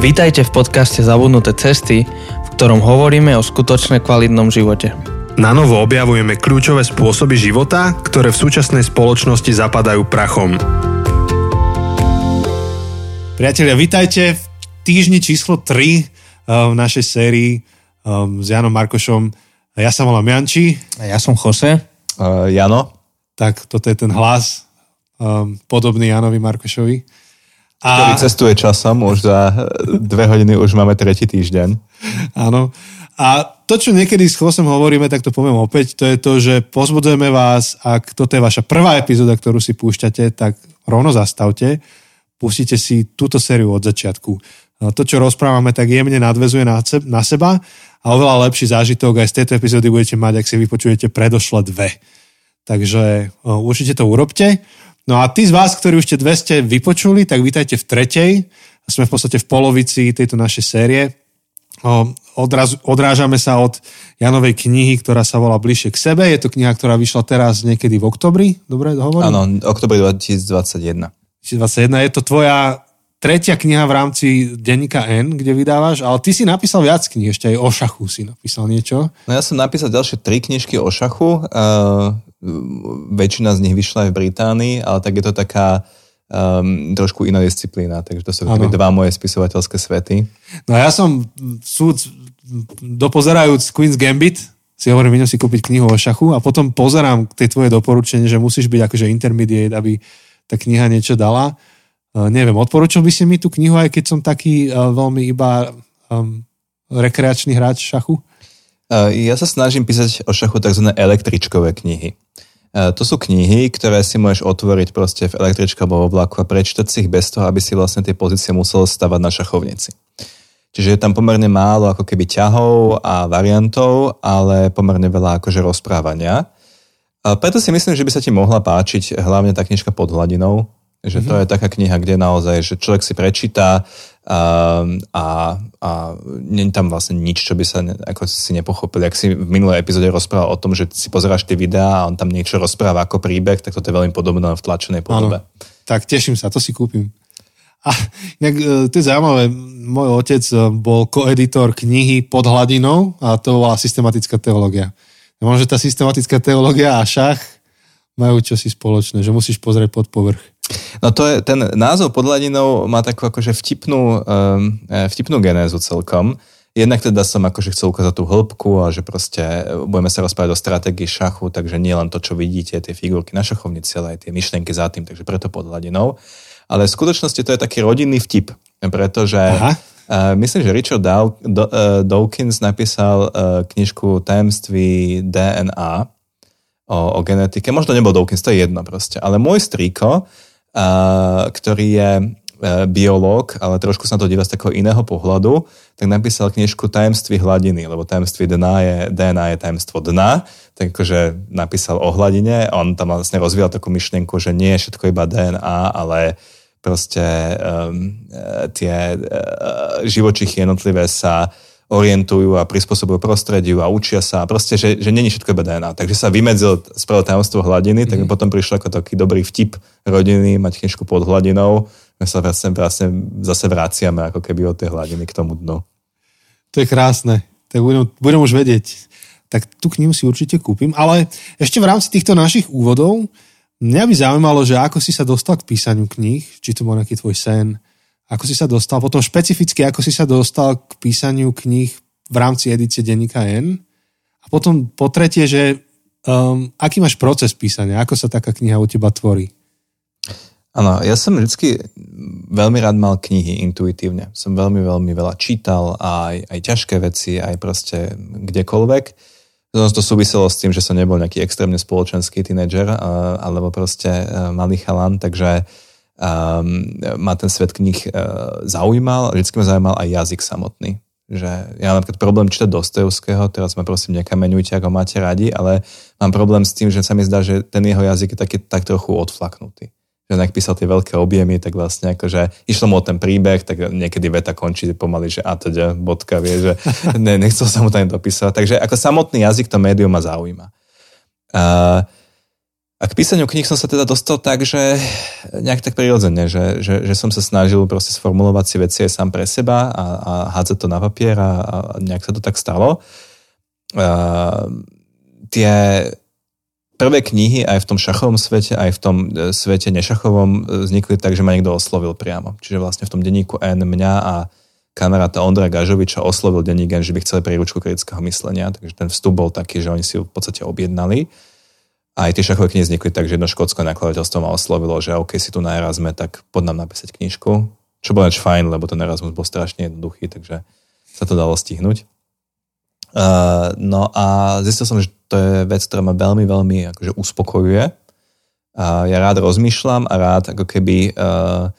Vítajte v podcaste Zabudnuté cesty, v ktorom hovoríme o skutočne kvalitnom živote. Na novo objavujeme kľúčové spôsoby života, ktoré v súčasnej spoločnosti zapadajú prachom. Priatelia, vítajte v týždni číslo 3 eh, v našej sérii um, s Janom Markošom. Ja sa volám Janči. A ja som Jose. Uh, Jano. Tak toto je ten hlas um, podobný Janovi Markošovi. A... Ktorý cestuje časom, už za dve hodiny už máme tretí týždeň. Áno. A to, čo niekedy s Chosem hovoríme, tak to poviem opäť, to je to, že pozbudzujeme vás, ak toto je vaša prvá epizóda, ktorú si púšťate, tak rovno zastavte, pustite si túto sériu od začiatku. To, čo rozprávame, tak jemne nadvezuje na seba a oveľa lepší zážitok aj z tejto epizódy budete mať, ak si vypočujete predošle dve. Takže určite to urobte. No a tí z vás, ktorí už ste vypočuli, tak vítajte v tretej. Sme v podstate v polovici tejto našej série. Odraz, odrážame sa od Janovej knihy, ktorá sa volá Bližšie k sebe. Je to kniha, ktorá vyšla teraz niekedy v oktobri. Dobre hovorím? Áno, oktobri 2021. 2021. Je to tvoja tretia kniha v rámci denníka N, kde vydávaš, ale ty si napísal viac kníh, ešte aj o šachu si napísal niečo. No ja som napísal ďalšie tri knižky o šachu. Uh, väčšina z nich vyšla aj v Británii, ale tak je to taká um, trošku iná disciplína, takže to sú ano. dva moje spisovateľské svety. No ja som súd, dopozerajúc Queen's Gambit, si hovorím, idem si kúpiť knihu o šachu a potom pozerám tie tvoje doporučenie, že musíš byť akože intermediate, aby tá kniha niečo dala. Uh, neviem, odporúčal by si mi tú knihu, aj keď som taký uh, veľmi iba um, rekreačný hráč šachu? Uh, ja sa snažím písať o šachu tzv. električkové knihy. E, to sú knihy, ktoré si môžeš otvoriť proste v električke alebo v vlaku a prečítať si ich bez toho, aby si vlastne tie pozície musel stavať na šachovnici. Čiže je tam pomerne málo ako keby ťahov a variantov, ale pomerne veľa akože rozprávania. A preto si myslím, že by sa ti mohla páčiť hlavne tá knižka pod hladinou, že to mhm. je taká kniha, kde naozaj, že človek si prečíta a, a, a nie je tam vlastne nič, čo by sa ne, ako si nepochopil. Ak si v minulej epizóde rozprával o tom, že si pozeráš tie videá a on tam niečo rozpráva ako príbeh, tak toto je veľmi podobné v tlačenej podobe. Áno. Tak teším sa, to si kúpim. A inak, e, to je zaujímavé, môj otec e, bol koeditor knihy pod hladinou a to bola systematická teológia. Možno, že tá systematická teológia a šach majú čosi spoločné, že musíš pozrieť pod povrch. No to je, ten názov podladinou má takú akože vtipnú, um, vtipnú genézu celkom. Jednak teda som akože chcel ukázať tú hĺbku a že proste budeme sa rozprávať o stratégii šachu, takže nie len to, čo vidíte, tie figurky na šachovnici, ale aj tie myšlienky za tým, takže preto pod hladinou. Ale v skutočnosti to je taký rodinný vtip, pretože Aha. Uh, myslím, že Richard Dow, Do, uh, Dawkins napísal uh, knižku Tajemství DNA o, o genetike. Možno nebol Dawkins, to je jedno proste. Ale môj strýko ktorý je e, biológ, ale trošku sa na to díva z takého iného pohľadu, tak napísal knižku Tajemství hladiny, lebo tajemství DNA je, DNA je tajemstvo dna, tak akože napísal o hladine on tam vlastne rozvíjal takú myšlienku, že nie je všetko iba DNA, ale proste um, tie uh, živočichy jednotlivé sa orientujú a prispôsobujú prostrediu a učia sa. Proste, že, že není všetko iba DNA. Takže sa vymedzil spravo tajomstvo hladiny, mm tak mhm. potom prišlo ako taký dobrý vtip rodiny, mať knižku pod hladinou. My sa vlastne, vlastne zase vraciame ako keby od tej hladiny k tomu dnu. To je krásne. Tak budem, budem už vedieť. Tak tú knihu si určite kúpim. Ale ešte v rámci týchto našich úvodov mňa by zaujímalo, že ako si sa dostal k písaniu kníh, či to bol nejaký tvoj sen, ako si sa dostal, potom špecificky, ako si sa dostal k písaniu kníh v rámci edície Denníka N. A potom po tretie, že um, aký máš proces písania, ako sa taká kniha u teba tvorí? Áno, ja som vždy veľmi rád mal knihy intuitívne. Som veľmi, veľmi veľa čítal aj, aj ťažké veci, aj proste kdekoľvek. To súviselo s tým, že som nebol nejaký extrémne spoločenský tínedžer alebo proste e, malý chalan, takže um, ma ten svet knih uh, zaujímal, vždycky ma zaujímal aj jazyk samotný. Že ja mám napríklad problém čítať Dostojevského, teraz ma prosím nekameňujte, ako máte radi, ale mám problém s tým, že sa mi zdá, že ten jeho jazyk je taký, tak trochu odflaknutý. Že ak písal tie veľké objemy, tak vlastne akože išlo mu o ten príbeh, tak niekedy veta končí pomaly, že a teda, bodka, vie, že ne, nechcel sa mu tam dopísať. Takže ako samotný jazyk to médium ma zaujíma. Uh, A k písaniu kníh som sa teda dostal tak, že nejak tak prirodzene, že, že, že som sa snažil proste sformulovať si veci aj sám pre seba a, a hádzať to na papier a, a nejak sa to tak stalo. Uh, tie prvé knihy aj v tom šachovom svete, aj v tom e, svete nešachovom e, vznikli tak, že ma niekto oslovil priamo. Čiže vlastne v tom denníku N mňa a kamaráta Ondra Gažoviča oslovil denník N, že by chceli príručku kritického myslenia, takže ten vstup bol taký, že oni si ju v podstate objednali. A aj tie šachové knihy vznikli tak, že jedno škótske nakladateľstvo ma oslovilo, že OK, si tu na Erasme, tak pod nám napísať knižku. Čo bolo fajn, lebo ten Erasmus bol strašne jednoduchý, takže sa to dalo stihnúť. Uh, no a zistil som, že to je vec, ktorá ma veľmi, veľmi akože uspokojuje. Uh, ja rád rozmýšľam a rád ako keby uh,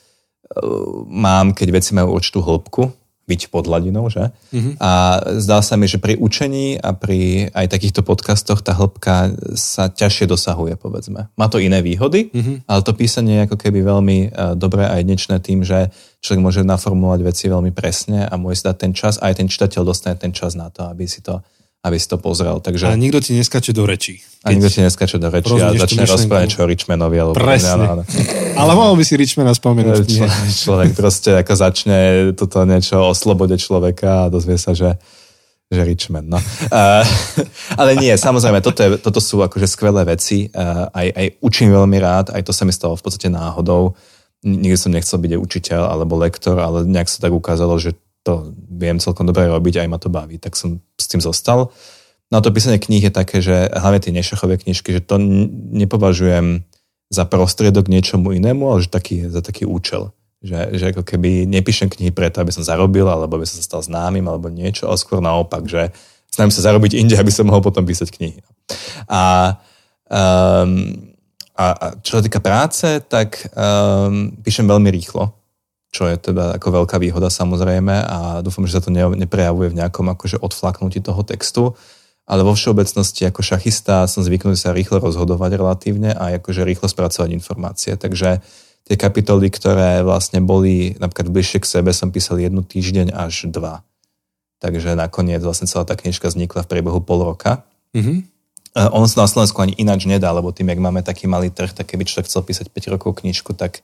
mám, keď veci majú určitú hĺbku, byť pod hladinou, že? Mm-hmm. A zdá sa mi, že pri učení a pri aj takýchto podcastoch tá hĺbka sa ťažšie dosahuje, povedzme. Má to iné výhody, mm-hmm. ale to písanie je ako keby veľmi uh, dobré a jedinečné tým, že človek môže naformulovať veci veľmi presne a môže dať ten čas a aj ten čitateľ dostane ten čas na to, aby si to aby si to pozrel. Takže... A nikto ti neskače do rečí. A nikto ti neskače do rečí a začne rozprávať niečo o Richmanovi. Alebo Presne. Áno, áno. Ale mohol by si Richmana spomenúť. Člo, človek proste ako začne toto niečo o slobode človeka a dozvie sa, že že Richmond, no. Uh, ale nie, samozrejme, toto, je, toto sú akože skvelé veci. Uh, aj, aj učím veľmi rád, aj to sa mi stalo v podstate náhodou. Nikdy som nechcel byť učiteľ alebo lektor, ale nejak sa tak ukázalo, že to viem celkom dobre robiť, aj ma to baví, tak som s tým zostal. No a to písanie kníh je také, že hlavne tie nešachové knižky, že to nepovažujem za prostriedok niečomu inému, ale že taký, za taký účel. Že, že ako keby nepíšem knihy preto, aby som zarobil, alebo aby som sa stal známym, alebo niečo, ale skôr naopak, že snažím sa zarobiť inde, aby som mohol potom písať knihy. A, um, a, a čo sa týka práce, tak um, píšem veľmi rýchlo čo je teda ako veľká výhoda samozrejme a dúfam, že sa to neprejavuje v nejakom akože odflaknutí toho textu, ale vo všeobecnosti ako šachista som zvyknutý sa rýchlo rozhodovať relatívne a akože rýchlo spracovať informácie, takže tie kapitoly, ktoré vlastne boli napríklad bližšie k sebe, som písal jednu týždeň až dva. Takže nakoniec vlastne celá tá knižka vznikla v priebehu pol roka. Mm-hmm. On sa na Slovensku ani ináč nedá, lebo tým, jak máme taký malý trh, tak keby človek chcel písať 5 rokov knižku, tak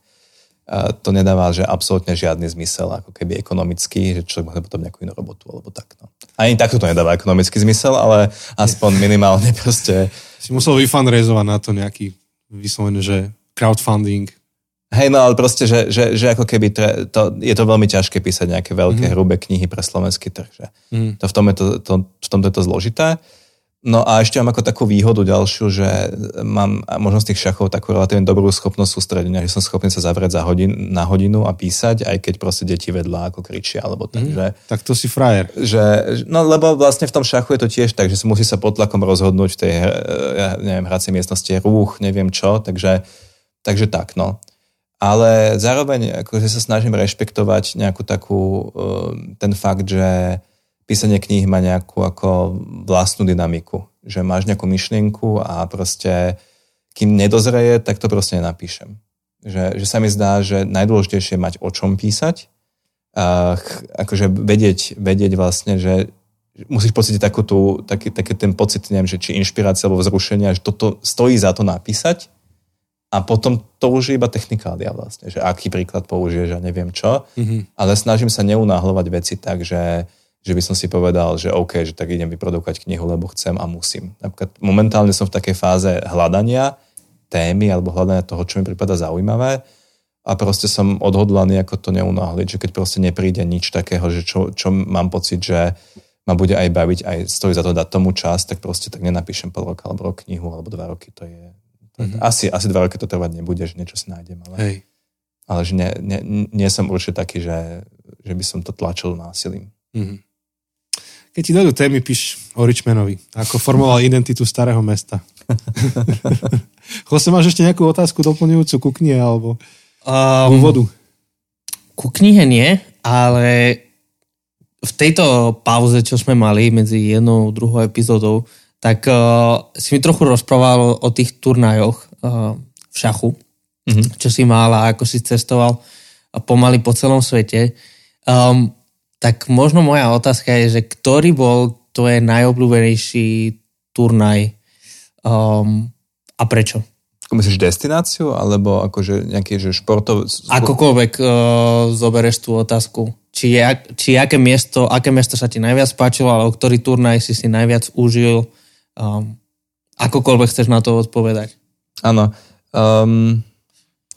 to nedáva že absolútne žiadny zmysel, ako keby ekonomický, že človek môže potom nejakú inú robotu alebo tak. No. Ani takto to nedáva ekonomický zmysel, ale aspoň minimálne proste... Si musel vyfundraizovať na to nejaký vyslovený, že crowdfunding. Hej, no ale proste, že, že, že ako keby tre, to, je to veľmi ťažké písať nejaké veľké, mm. hrubé knihy pre slovenský trh. Že mm. to v, tom je to, to, v tomto je to zložité. No a ešte mám ako takú výhodu ďalšiu, že mám možnosť tých šachov takú relatívne dobrú schopnosť sústredenia, že som schopný sa zavrieť za hodin, na hodinu a písať, aj keď proste deti vedľa ako kričia, alebo tak. Mm, že, tak to si frajer. Že, no lebo vlastne v tom šachu je to tiež tak, že si musí sa pod tlakom rozhodnúť v tej ja neviem, hracej miestnosti rúch, neviem čo, takže, takže tak, no. Ale zároveň akože sa snažím rešpektovať nejakú takú, ten fakt, že písanie kníh má nejakú ako vlastnú dynamiku. Že máš nejakú myšlienku a proste kým nedozreje, tak to proste nenapíšem. Že, že sa mi zdá, že najdôležitejšie je mať o čom písať. A akože vedieť, vedieť vlastne, že musíš pocítiť takú tú, taký, taký ten pocit, neviem, že či inšpirácia alebo vzrušenia, že toto stojí za to napísať a potom to už je iba technikália vlastne, že aký príklad použiješ a neviem čo, mm-hmm. ale snažím sa neunáhľovať veci tak, že že by som si povedal, že OK, že tak idem vyprodukovať knihu, lebo chcem a musím. Napríklad momentálne som v takej fáze hľadania témy alebo hľadania toho, čo mi prípada zaujímavé a proste som odhodlaný ako to neunáhliť, že keď proste nepríde nič takého, že čo, čo mám pocit, že ma bude aj baviť, aj stojí za to dať tomu čas, tak proste tak nenapíšem pol roka alebo rok knihu alebo dva roky, to je... To mm-hmm. asi, asi dva roky to trvať nebude, že niečo si nájdem, ale, Hej. ale že nie, nie, nie som určite taký, že, že by som to tlačil násilím. Mm-hmm. Keď ti dajú témy, píš o Richmanovi. Ako formoval identitu starého mesta. Jose, máš ešte nejakú otázku doplňujúcu ku knihe alebo um, úvodu? Ku knihe nie, ale v tejto pauze, čo sme mali medzi jednou a druhou epizódou, tak uh, si mi trochu rozprával o tých turnajoch uh, v šachu, mm-hmm. čo si mal a ako si cestoval pomaly po celom svete. Um, tak možno moja otázka je, že ktorý bol tvoje najobľúbenejší turnaj um, a prečo? Myslíš destináciu, alebo akože nejaký že športov... Akokoľvek uh, zoberieš tú otázku. Či, je, či aké, miesto, aké miesto sa ti najviac páčilo, alebo ktorý turnaj si si najviac užil. Um, akokoľvek chceš na to odpovedať. Áno. Um,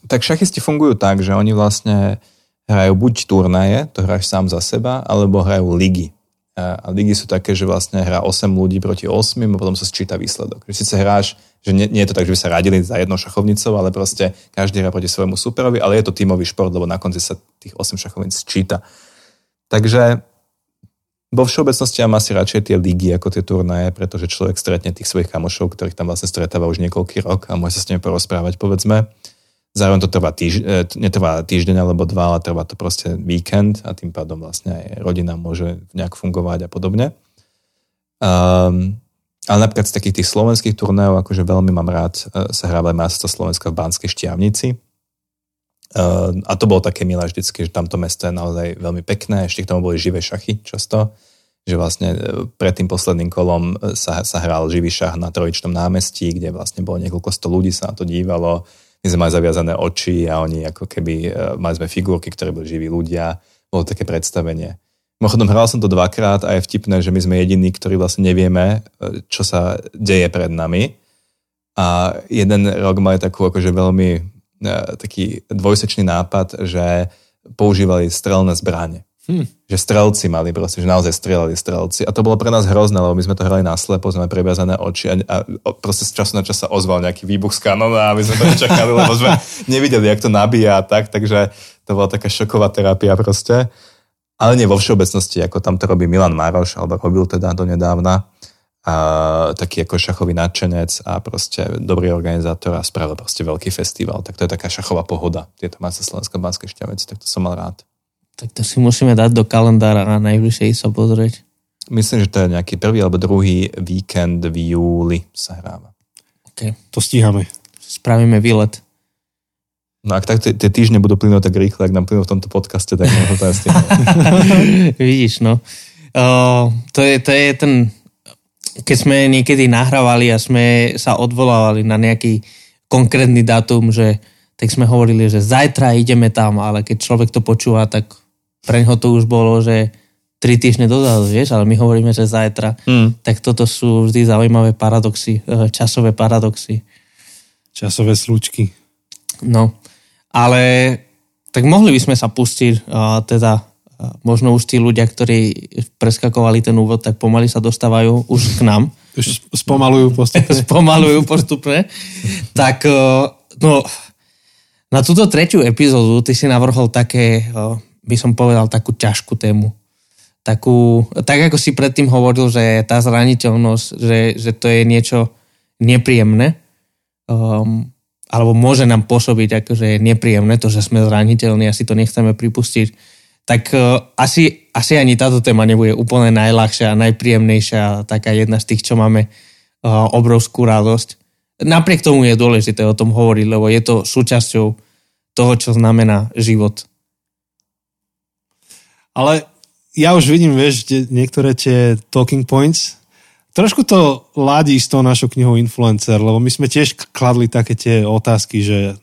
tak šachisti fungujú tak, že oni vlastne hrajú buď turnaje, to hráš sám za seba, alebo hrajú ligy. A ligy sú také, že vlastne hrá 8 ľudí proti 8 a potom sa sčíta výsledok. Že síce hráš, že nie, nie je to tak, že by sa radili za jednou šachovnicou, ale proste každý hrá proti svojmu superovi, ale je to tímový šport, lebo na konci sa tých 8 šachovnic sčíta. Takže vo všeobecnosti ja mám asi radšej tie ligy ako tie turnaje, pretože človek stretne tých svojich kamošov, ktorých tam vlastne stretáva už niekoľký rok a môže sa s nimi porozprávať, povedzme. Zároveň to trvá týž, e, netrvá týždeň alebo dva, ale trvá to proste víkend a tým pádom vlastne aj rodina môže nejak fungovať a podobne. Um, ale napríklad z takých tých slovenských turnajov, akože veľmi mám rád, e, sa hrávali Másca Slovenska v Banskej Štiavnici. Uh, a to bolo také milé vždycky, že tamto mesto je naozaj veľmi pekné, ešte k tomu boli živé šachy často, že vlastne pred tým posledným kolom sa, sa hral živý šach na trojičnom námestí, kde vlastne bolo niekoľko sto ľudí sa na to dívalo, my sme mali zaviazané oči a oni ako keby, e, mali sme figurky, ktoré boli živí ľudia, bolo také predstavenie. Mimochodom, hral som to dvakrát a je vtipné, že my sme jediní, ktorí vlastne nevieme, e, čo sa deje pred nami. A jeden rok mali takú akože veľmi e, taký dvojsečný nápad, že používali strelné zbranie. Hmm. Že strelci mali proste, že naozaj strelali strelci. A to bolo pre nás hrozné, lebo my sme to hrali na slepo, sme previazané oči a, a proste z času na čas sa ozval nejaký výbuch z kanona a my sme to nečakali, lebo sme nevideli, jak to nabíja a tak, takže to bola taká šoková terapia proste. Ale nie vo všeobecnosti, ako tam to robí Milan Maroš, alebo robil teda do nedávna. A taký ako šachový nadšenec a proste dobrý organizátor a spravil proste veľký festival. Tak to je taká šachová pohoda. Tieto máte Slovenská Banské šťaveci, tak to som mal rád. Tak to si musíme dať do kalendára a najbližšie sa pozrieť. Myslím, že to je nejaký prvý alebo druhý víkend v júli sa hráva. Okay. To stíhame. Spravíme výlet. No ak tak tie týždne budú plynúť tak rýchle, ak nám plynú v tomto podcaste, tak to jasne. Vidíš, no. Uh, to, je, to je ten, keď sme niekedy nahrávali a sme sa odvolávali na nejaký konkrétny dátum, že tak sme hovorili, že zajtra ideme tam, ale keď človek to počúva, tak pre neho to už bolo, že tri týždne dozadu, vieš, ale my hovoríme, že zajtra. Hmm. Tak toto sú vždy zaujímavé paradoxy, eh, časové paradoxy. Časové slučky. No, ale tak mohli by sme sa pustiť, uh, teda uh, možno už tí ľudia, ktorí preskakovali ten úvod, tak pomaly sa dostávajú už k nám. Už spomalujú postupne. spomalujú postupne. tak, no, na túto tretiu epizódu ty si navrhol také by som povedal, takú ťažkú tému. Takú, tak ako si predtým hovoril, že tá zraniteľnosť, že, že to je niečo nepríjemné, um, alebo môže nám pôsobiť akože nepríjemné, to, že sme zraniteľní a si to nechceme pripustiť, tak uh, asi, asi ani táto téma nebude úplne najľahšia a najpríjemnejšia, taká jedna z tých, čo máme uh, obrovskú radosť. Napriek tomu je dôležité o tom hovoriť, lebo je to súčasťou toho, čo znamená život ale ja už vidím, vieš, niektoré tie talking points. Trošku to ladí s tou našou knihou Influencer, lebo my sme tiež kladli také tie otázky, že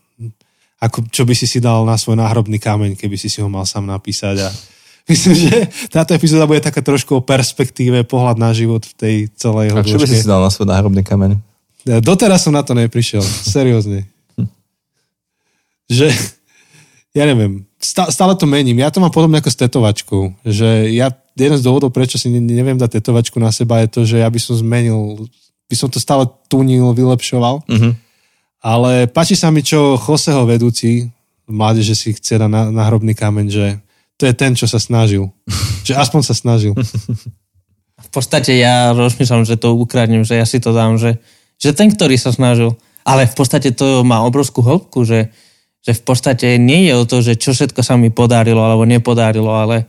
ako, čo by si si dal na svoj náhrobný kameň, keby si si ho mal sám napísať. A myslím, že táto epizóda bude taká trošku o perspektíve, pohľad na život v tej celej A čo by si si dal na svoj náhrobný kameň? Doteraz som na to neprišiel, seriózne. Hm. Že, ja neviem, stále to mením. Ja to mám podobne ako s tetovačkou. Že ja, jeden z dôvodov, prečo si neviem dať tetovačku na seba, je to, že ja by som zmenil, by som to stále tunil, vylepšoval. Mm-hmm. Ale páči sa mi, čo Joseho vedúci mládeže si chce dať na, na hrobný kameň, že to je ten, čo sa snažil. že aspoň sa snažil. V podstate ja rozmýšľam, že to ukradnem, že ja si to dám, že, že ten, ktorý sa snažil. Ale v podstate to má obrovskú hĺbku, že že v podstate nie je o to, že čo všetko sa mi podarilo alebo nepodarilo, ale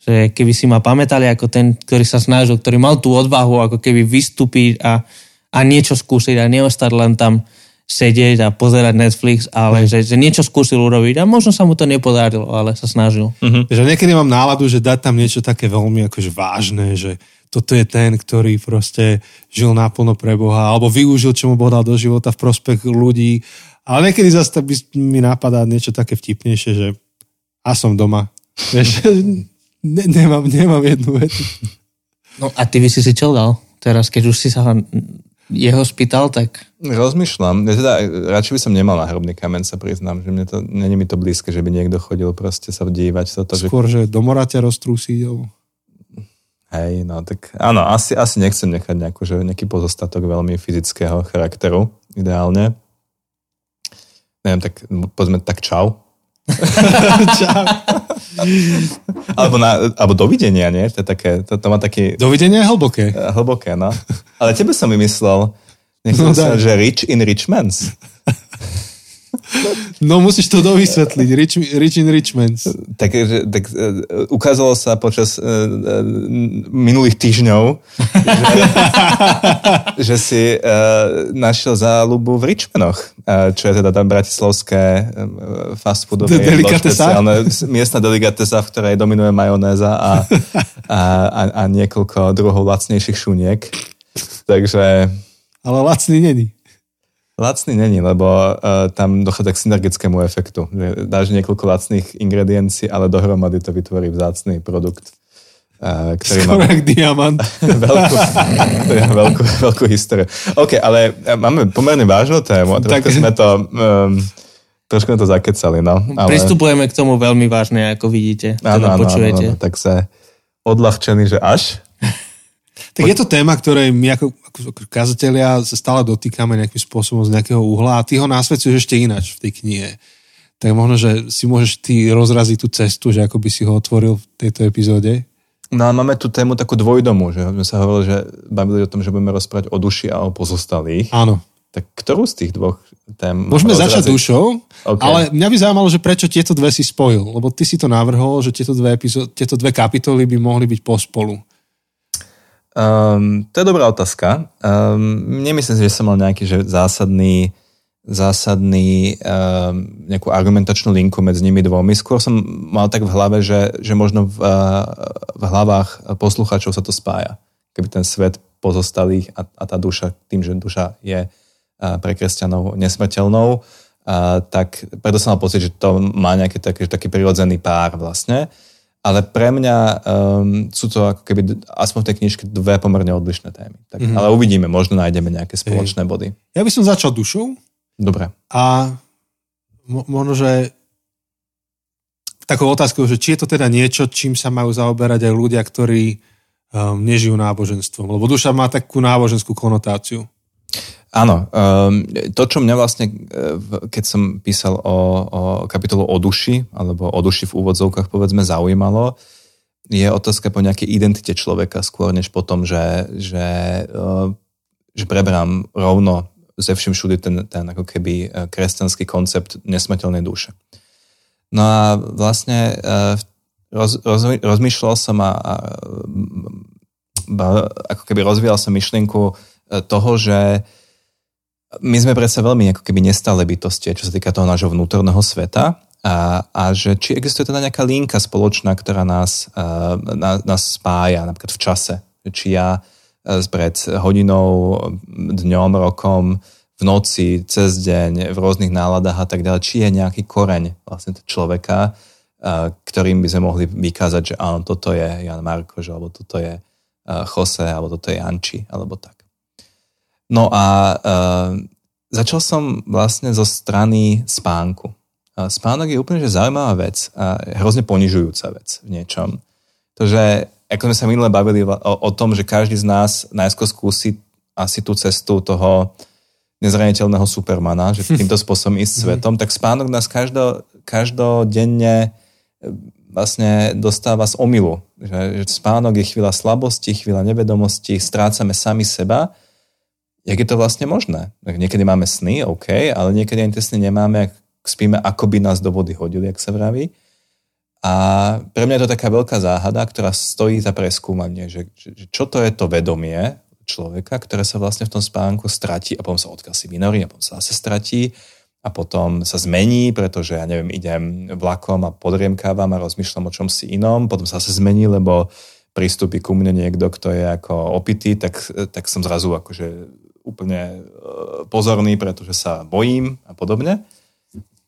že keby si ma pamätali ako ten, ktorý sa snažil, ktorý mal tú odvahu ako keby vystúpiť a, a niečo skúsiť a neostať len tam sedieť a pozerať Netflix, ale že, že niečo skúsil urobiť a možno sa mu to nepodarilo, ale sa snažil. Uh-huh. Že niekedy mám náladu, že dať tam niečo také veľmi akože vážne, že toto je ten, ktorý proste žil naplno pre Boha, alebo využil, čo mu Boh dal do života v prospech ľudí. Ale niekedy zase tak by mi napadá niečo také vtipnejšie, že a som doma. Vieš, ne, nemám, nemám jednu vetu. No a ty by si si čo dal? Teraz, keď už si sa jeho spýtal, tak... Rozmýšľam. Ja teda radšej by som nemal náhrobný kamen, sa priznám, že mne to, není mi to blízke, že by niekto chodil proste sa vdívať. Toto, Skôr, že, že do mora ťa roztrúsi. Alebo... Hej, no tak áno, asi, asi nechcem nechať nejakú, že nejaký pozostatok veľmi fyzického charakteru, ideálne. Neviem, tak povedzme tak čau. čau. alebo, na, alebo dovidenia, nie? To, je také, to, to má taký... Dovidenia je hlboké. Hlboké, no. Ale tebe som vymyslel, nechcem no, sa, že rich in rich men's. No musíš to dovysvetliť. Rich, rich in Richmond. Tak, tak uh, ukázalo sa počas uh, minulých týždňov, že, že si uh, našiel záľubu v Richmanoch, uh, čo je teda tam bratislavské uh, fast foodové miestna delikatesa, v ktorej dominuje majonéza a, a, a, a niekoľko druhov lacnejších šuniek. Takže... Ale lacný není. Lacný není, lebo uh, tam dochádza k synergickému efektu. Dáš niekoľko lacných ingrediencií, ale dohromady to vytvorí vzácný produkt. Uh, ktorý Skoro má diamant. veľkú, ktorý má veľkú, veľkú históriu. OK, ale e, máme pomerne vážnu tému. Tak sme to... Um, trošku sme to zakecali, no. Ale... Pristupujeme k tomu veľmi vážne, ako vidíte. Áno, áno, počujete. áno, tak sa odľahčený, že až. Tak je to téma, ktorej my ako, ako, kazatelia sa stále dotýkame nejakým spôsobom z nejakého uhla a ty ho násvedcuješ ešte ináč v tej knihe. Tak možno, že si môžeš ty rozraziť tú cestu, že ako by si ho otvoril v tejto epizóde. No a máme tu tému takú dvojdomu, že sme sa hovorili, že bavili o tom, že budeme rozprávať o duši a o pozostalých. Áno. Tak ktorú z tých dvoch tém? Môžeme rozraziť? začať dušou, okay. ale mňa by zaujímalo, že prečo tieto dve si spojil, lebo ty si to navrhol, že tieto dve, epizód, tieto dve kapitoly by mohli byť pospolu. Um, to je dobrá otázka. Um, nemyslím si, že som mal nejaký že zásadný, zásadný um, nejakú argumentačnú linku medzi nimi dvomi. Skôr som mal tak v hlave, že, že možno v, uh, v hlavách poslucháčov sa to spája. Keby ten svet pozostalých a, a tá duša, tým, že duša je uh, pre kresťanov nesmrteľnou, uh, tak preto som mal pocit, že to má nejaký taký, taký prirodzený pár vlastne ale pre mňa um, sú to ako keby aspoň v tej knižke dve pomerne odlišné témy. Tak, mm-hmm. Ale uvidíme, možno nájdeme nejaké spoločné Ej. body. Ja by som začal dušou. Dobre. A mo- možno, že takou otázkou, že či je to teda niečo, čím sa majú zaoberať aj ľudia, ktorí um, nežijú náboženstvom. Lebo duša má takú náboženskú konotáciu. Áno, um, to, čo mňa vlastne, e, keď som písal o, o kapitolu o duši, alebo o duši v úvodzovkách povedzme zaujímalo, je otázka po nejakej identite človeka skôr, než po tom, že, že, uh, že preberám rovno ze všim všudy ten, ten ako keby e, kresťanský koncept nesmrteľnej duše. No a vlastne roz, roz, rozmýšľal som a, a ako keby rozvíjal som myšlienku toho, že my sme predsa veľmi ako keby nestále bytosti, čo sa týka toho nášho vnútorného sveta a, a že či existuje teda nejaká linka spoločná, ktorá nás, uh, nás spája napríklad v čase. Či ja pred hodinou, dňom, rokom, v noci, cez deň, v rôznych náladách a tak ďalej, či je nejaký koreň vlastne človeka, ktorým by sme mohli vykázať, že áno, toto je Jan Markoš, alebo toto je Jose, alebo toto je Janči, alebo tak. No a uh, začal som vlastne zo strany spánku. Uh, spánok je úplne že zaujímavá vec a hrozne ponižujúca vec v niečom. To, že ako sme sa minule bavili o, o tom, že každý z nás najskôr skúsi asi tú cestu toho nezraniteľného supermana, že týmto spôsobom ísť svetom, tak spánok nás každo, každodenne e, vlastne dostáva z omilu. Že, že spánok je chvíľa slabosti, chvíľa nevedomosti, strácame sami seba jak je to vlastne možné? Tak niekedy máme sny, OK, ale niekedy ani tie sny nemáme, ak spíme, ako by nás do vody hodili, ak sa vraví. A pre mňa je to taká veľká záhada, ktorá stojí za preskúmanie, že, že, čo to je to vedomie človeka, ktoré sa vlastne v tom spánku stratí a potom sa odkaz si vynorí a potom sa zase stratí a potom sa zmení, pretože ja neviem, idem vlakom a podriemkávam a rozmýšľam o čom si inom, potom sa zase zmení, lebo pristúpi ku mne niekto, kto je ako opitý, tak, tak som zrazu akože úplne e, pozorný, pretože sa bojím a podobne.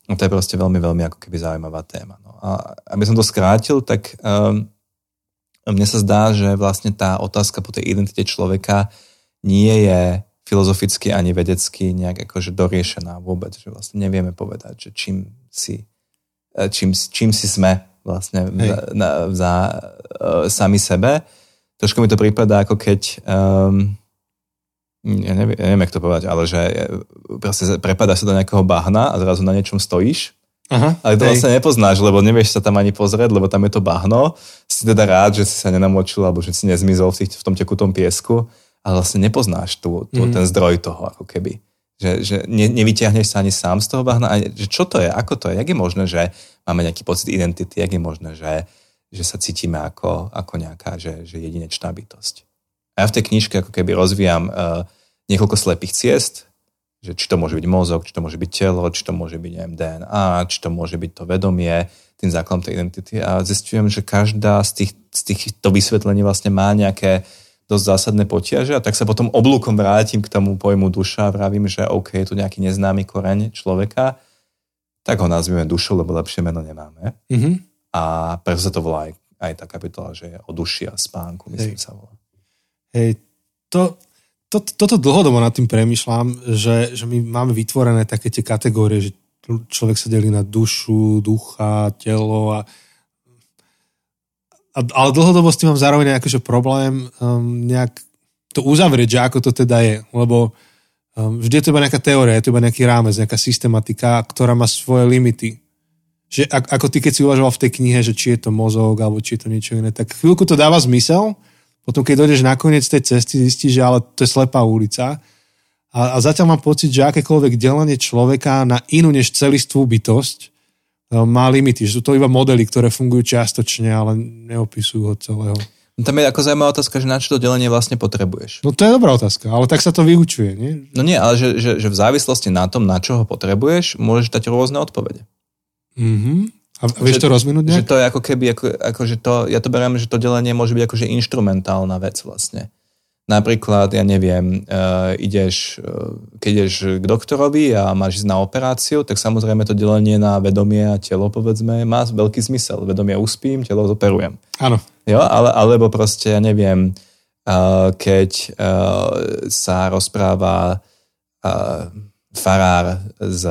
No to je proste veľmi, veľmi ako keby zaujímavá téma. No a aby som to skrátil, tak um, mne sa zdá, že vlastne tá otázka po tej identite človeka nie je filozoficky ani vedecky nejak akože doriešená vôbec, že vlastne nevieme povedať, že čím si, e, čím, čím si sme vlastne za, na, za uh, sami sebe. Trošku mi to prípada ako keď um, ja neviem, ja neviem, jak to povedať, ale že proste prepadá sa do nejakého bahna a zrazu na niečom stojíš. Aha, ale to hej. vlastne nepoznáš, lebo nevieš sa tam ani pozrieť, lebo tam je to bahno. Si teda rád, že si sa nenamočil alebo že si nezmizol v, tých, v tom tekutom piesku, ale vlastne nepoznáš tu, tu mm. ten zdroj toho, ako keby. Že, že ne, nevyťahneš sa ani sám z toho bahna. A že čo to je, ako to je, jak je možné, že máme nejaký pocit identity, jak je možné, že, že sa cítime ako, ako nejaká že, že jedinečná bytosť. A ja v tej knižke ako keby rozvíjam uh, niekoľko slepých ciest, že či to môže byť mozog, či to môže byť telo, či to môže byť neviem, DNA, či to môže byť to vedomie, tým základom tej identity. A zistujem, že každá z, tých, z týchto vysvetlení vlastne má nejaké dosť zásadné potiaže a tak sa potom oblúkom vrátim k tomu pojmu duša a vravím, že OK, je tu nejaký neznámy koreň človeka, tak ho nazvime dušou, lebo lepšie meno nemáme. Mm-hmm. A preto sa to volá aj, aj tá kapitola, že je o duši a spánku, myslím Hej. sa volá. Hej, to, to, toto dlhodobo nad tým premyšľam, že, že my máme vytvorené také tie kategórie, že človek sa delí na dušu, ducha, telo a, a ale dlhodobo s tým mám zároveň akože problém um, nejak to uzavrieť, že ako to teda je, lebo um, vždy je to iba nejaká teória, je to iba nejaký rámec, nejaká systematika, ktorá má svoje limity. Že ako ty, keď si uvažoval v tej knihe, že či je to mozog, alebo či je to niečo iné, tak chvíľku to dáva zmysel, potom, keď dojdeš na koniec tej cesty, zistíš, že ale to je slepá ulica. A, a zatiaľ mám pocit, že akékoľvek delenie človeka na inú než celistvú bytosť no, má limity. Že sú to iba modely, ktoré fungujú čiastočne, ale neopisujú ho celého. No tam je ako zaujímavá otázka, že na čo to delenie vlastne potrebuješ. No to je dobrá otázka, ale tak sa to vyučuje, nie? No nie, ale že, že, že v závislosti na tom, na čo ho potrebuješ, môžeš dať rôzne odpovede. Mhm. A vieš že, to rozvinúť nejak? Že to je ako keby, ako, ako že to, ja to beriem, že to delenie môže byť akože instrumentálna vec vlastne. Napríklad, ja neviem, uh, ideš, uh, keď ideš k doktorovi a máš ísť na operáciu, tak samozrejme to delenie na vedomie a telo, povedzme, má veľký zmysel. Vedomie uspím, telo zoperujem. Áno. Jo, ale, alebo proste, ja neviem, uh, keď uh, sa rozpráva uh, farár z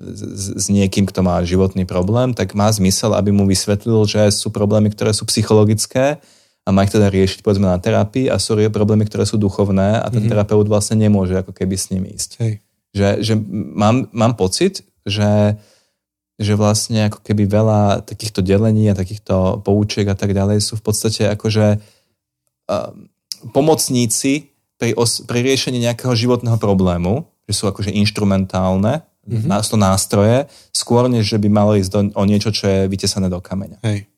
s, s niekým, kto má životný problém, tak má zmysel, aby mu vysvetlil, že sú problémy, ktoré sú psychologické a má ich teda riešiť povedzme na terapii a sú problémy, ktoré sú duchovné a ten mm-hmm. terapeut vlastne nemôže ako keby s ním ísť. Hej. Že, že mám, mám pocit, že, že vlastne ako keby veľa takýchto delení a takýchto poučiek a tak ďalej sú v podstate akože uh, pomocníci pri, os, pri riešení nejakého životného problému, že sú akože instrumentálne mm-hmm. to nástroje, skôr než že by malo ísť do, o niečo, čo je vytesané do kameňa. Hej.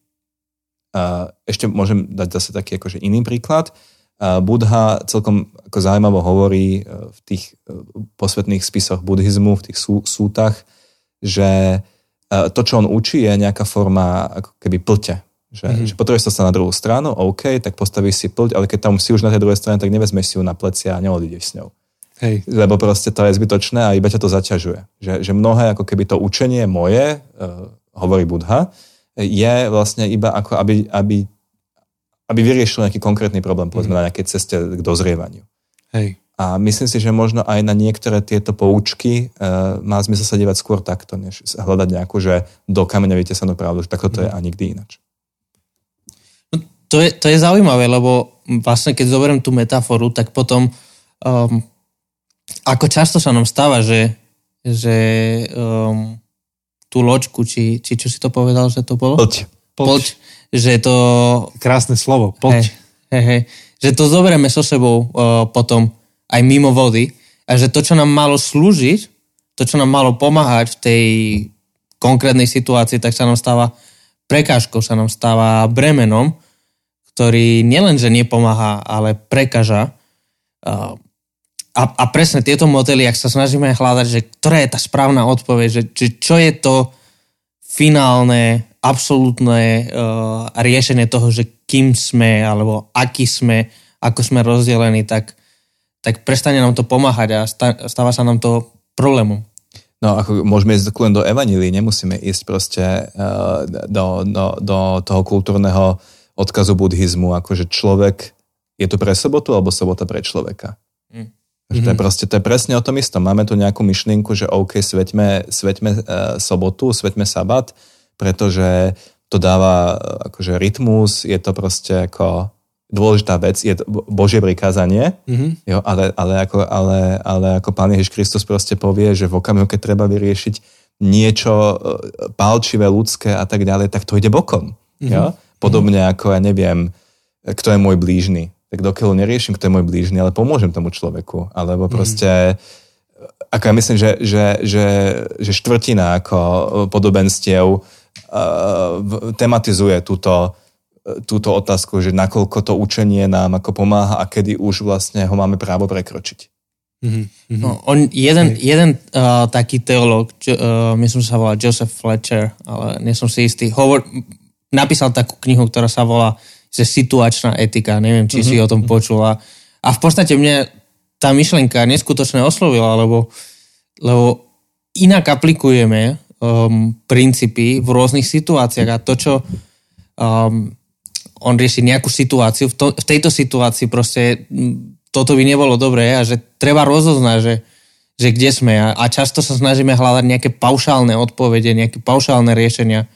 Uh, ešte môžem dať zase taký akože iný príklad. Uh, Budha celkom ako zaujímavo hovorí uh, v tých uh, posvetných spisoch buddhizmu, v tých sú, sútach, že uh, to, čo on učí, je nejaká forma ako keby plte. Že, mm-hmm. že potrebuješ sa na druhú stranu, OK, tak postavíš si plť, ale keď tam si už na tej druhej strane, tak nevezmeš si ju na plecia a neodídeš s ňou. Hej. Lebo proste to je zbytočné a iba ťa to zaťažuje. Že, že mnohé, ako keby to učenie moje, uh, hovorí Budha, je vlastne iba ako, aby, aby, aby vyriešil nejaký konkrétny problém, povedzme, mm. na nejakej ceste k dozrievaniu. Hej. A myslím si, že možno aj na niektoré tieto poučky uh, má zmysel sa dívať skôr takto, než hľadať nejakú, že do kameňa sa pravdu, že takto to mm. je a nikdy inač. No, to, je, to je zaujímavé, lebo vlastne keď zoberiem tú metaforu, tak potom um, ako často sa nám stáva, že, že um, tú loďku, či, či čo si to povedal, že to bolo? Poď. Poď. Že to... Krásne slovo, poď. Hej, hej, hej. Že to zoberieme so sebou uh, potom aj mimo vody a že to, čo nám malo slúžiť, to, čo nám malo pomáhať v tej konkrétnej situácii, tak sa nám stáva prekážkou, sa nám stáva bremenom, ktorý nielenže nepomáha, ale prekáža. Uh, a, a presne tieto modely, ak sa snažíme hľadať, že ktorá je tá správna odpoveď, že, že čo je to finálne absolútne uh, riešenie toho, že kým sme, alebo aký sme, ako sme rozdelení, tak, tak prestane nám to pomáhať a stáva sa nám to problémom. No, ako môžeme ísť len do evanílii, nemusíme ísť proste uh, do, do, do toho kultúrneho odkazu buddhizmu, akože človek je tu pre sobotu alebo sobota pre človeka. Mm. To, je mhm. proste, to je presne o tom istom. Máme tu nejakú myšlienku, že OK, sveťme, sveťme uh, sobotu, sveťme sabat, pretože to dáva uh, akože rytmus, je to proste ako dôležitá vec, je to Božie prikázanie, mm-hmm. jo, ale, ale, ako, ale, ale ako Pán Ježiš Kristus proste povie, že v okamihu, keď treba vyriešiť niečo e, palčivé, ľudské a tak ďalej, tak to ide bokom. Mm-hmm. Jo? Podobne ako, ja neviem, kto je môj blížny. Tak dokiaľ neriešim, kto je môj blížny, ale pomôžem tomu človeku. Alebo mhm. proste, mm-hmm. ako ja myslím, že, že, že, že štvrtina ako podobenstiev uh, tematizuje túto túto otázku, že nakoľko to učenie nám ako pomáha a kedy už vlastne ho máme právo prekročiť. Mm-hmm. No, on, jeden jeden uh, taký teológ, uh, myslím, že sa volá Joseph Fletcher, ale nie som si istý, hovor, napísal takú knihu, ktorá sa volá že situačná etika, neviem, či mm-hmm. si mhm. o tom počula. A v podstate mne tá myšlienka neskutočne oslovila, lebo, lebo inak aplikujeme um, princípy v rôznych situáciách a to, čo um, on rieši nejakú situáciu, v, to, v tejto situácii proste toto by nebolo dobré a že treba rozoznať, že, že kde sme a, a často sa snažíme hľadať nejaké paušálne odpovede, nejaké paušálne riešenia.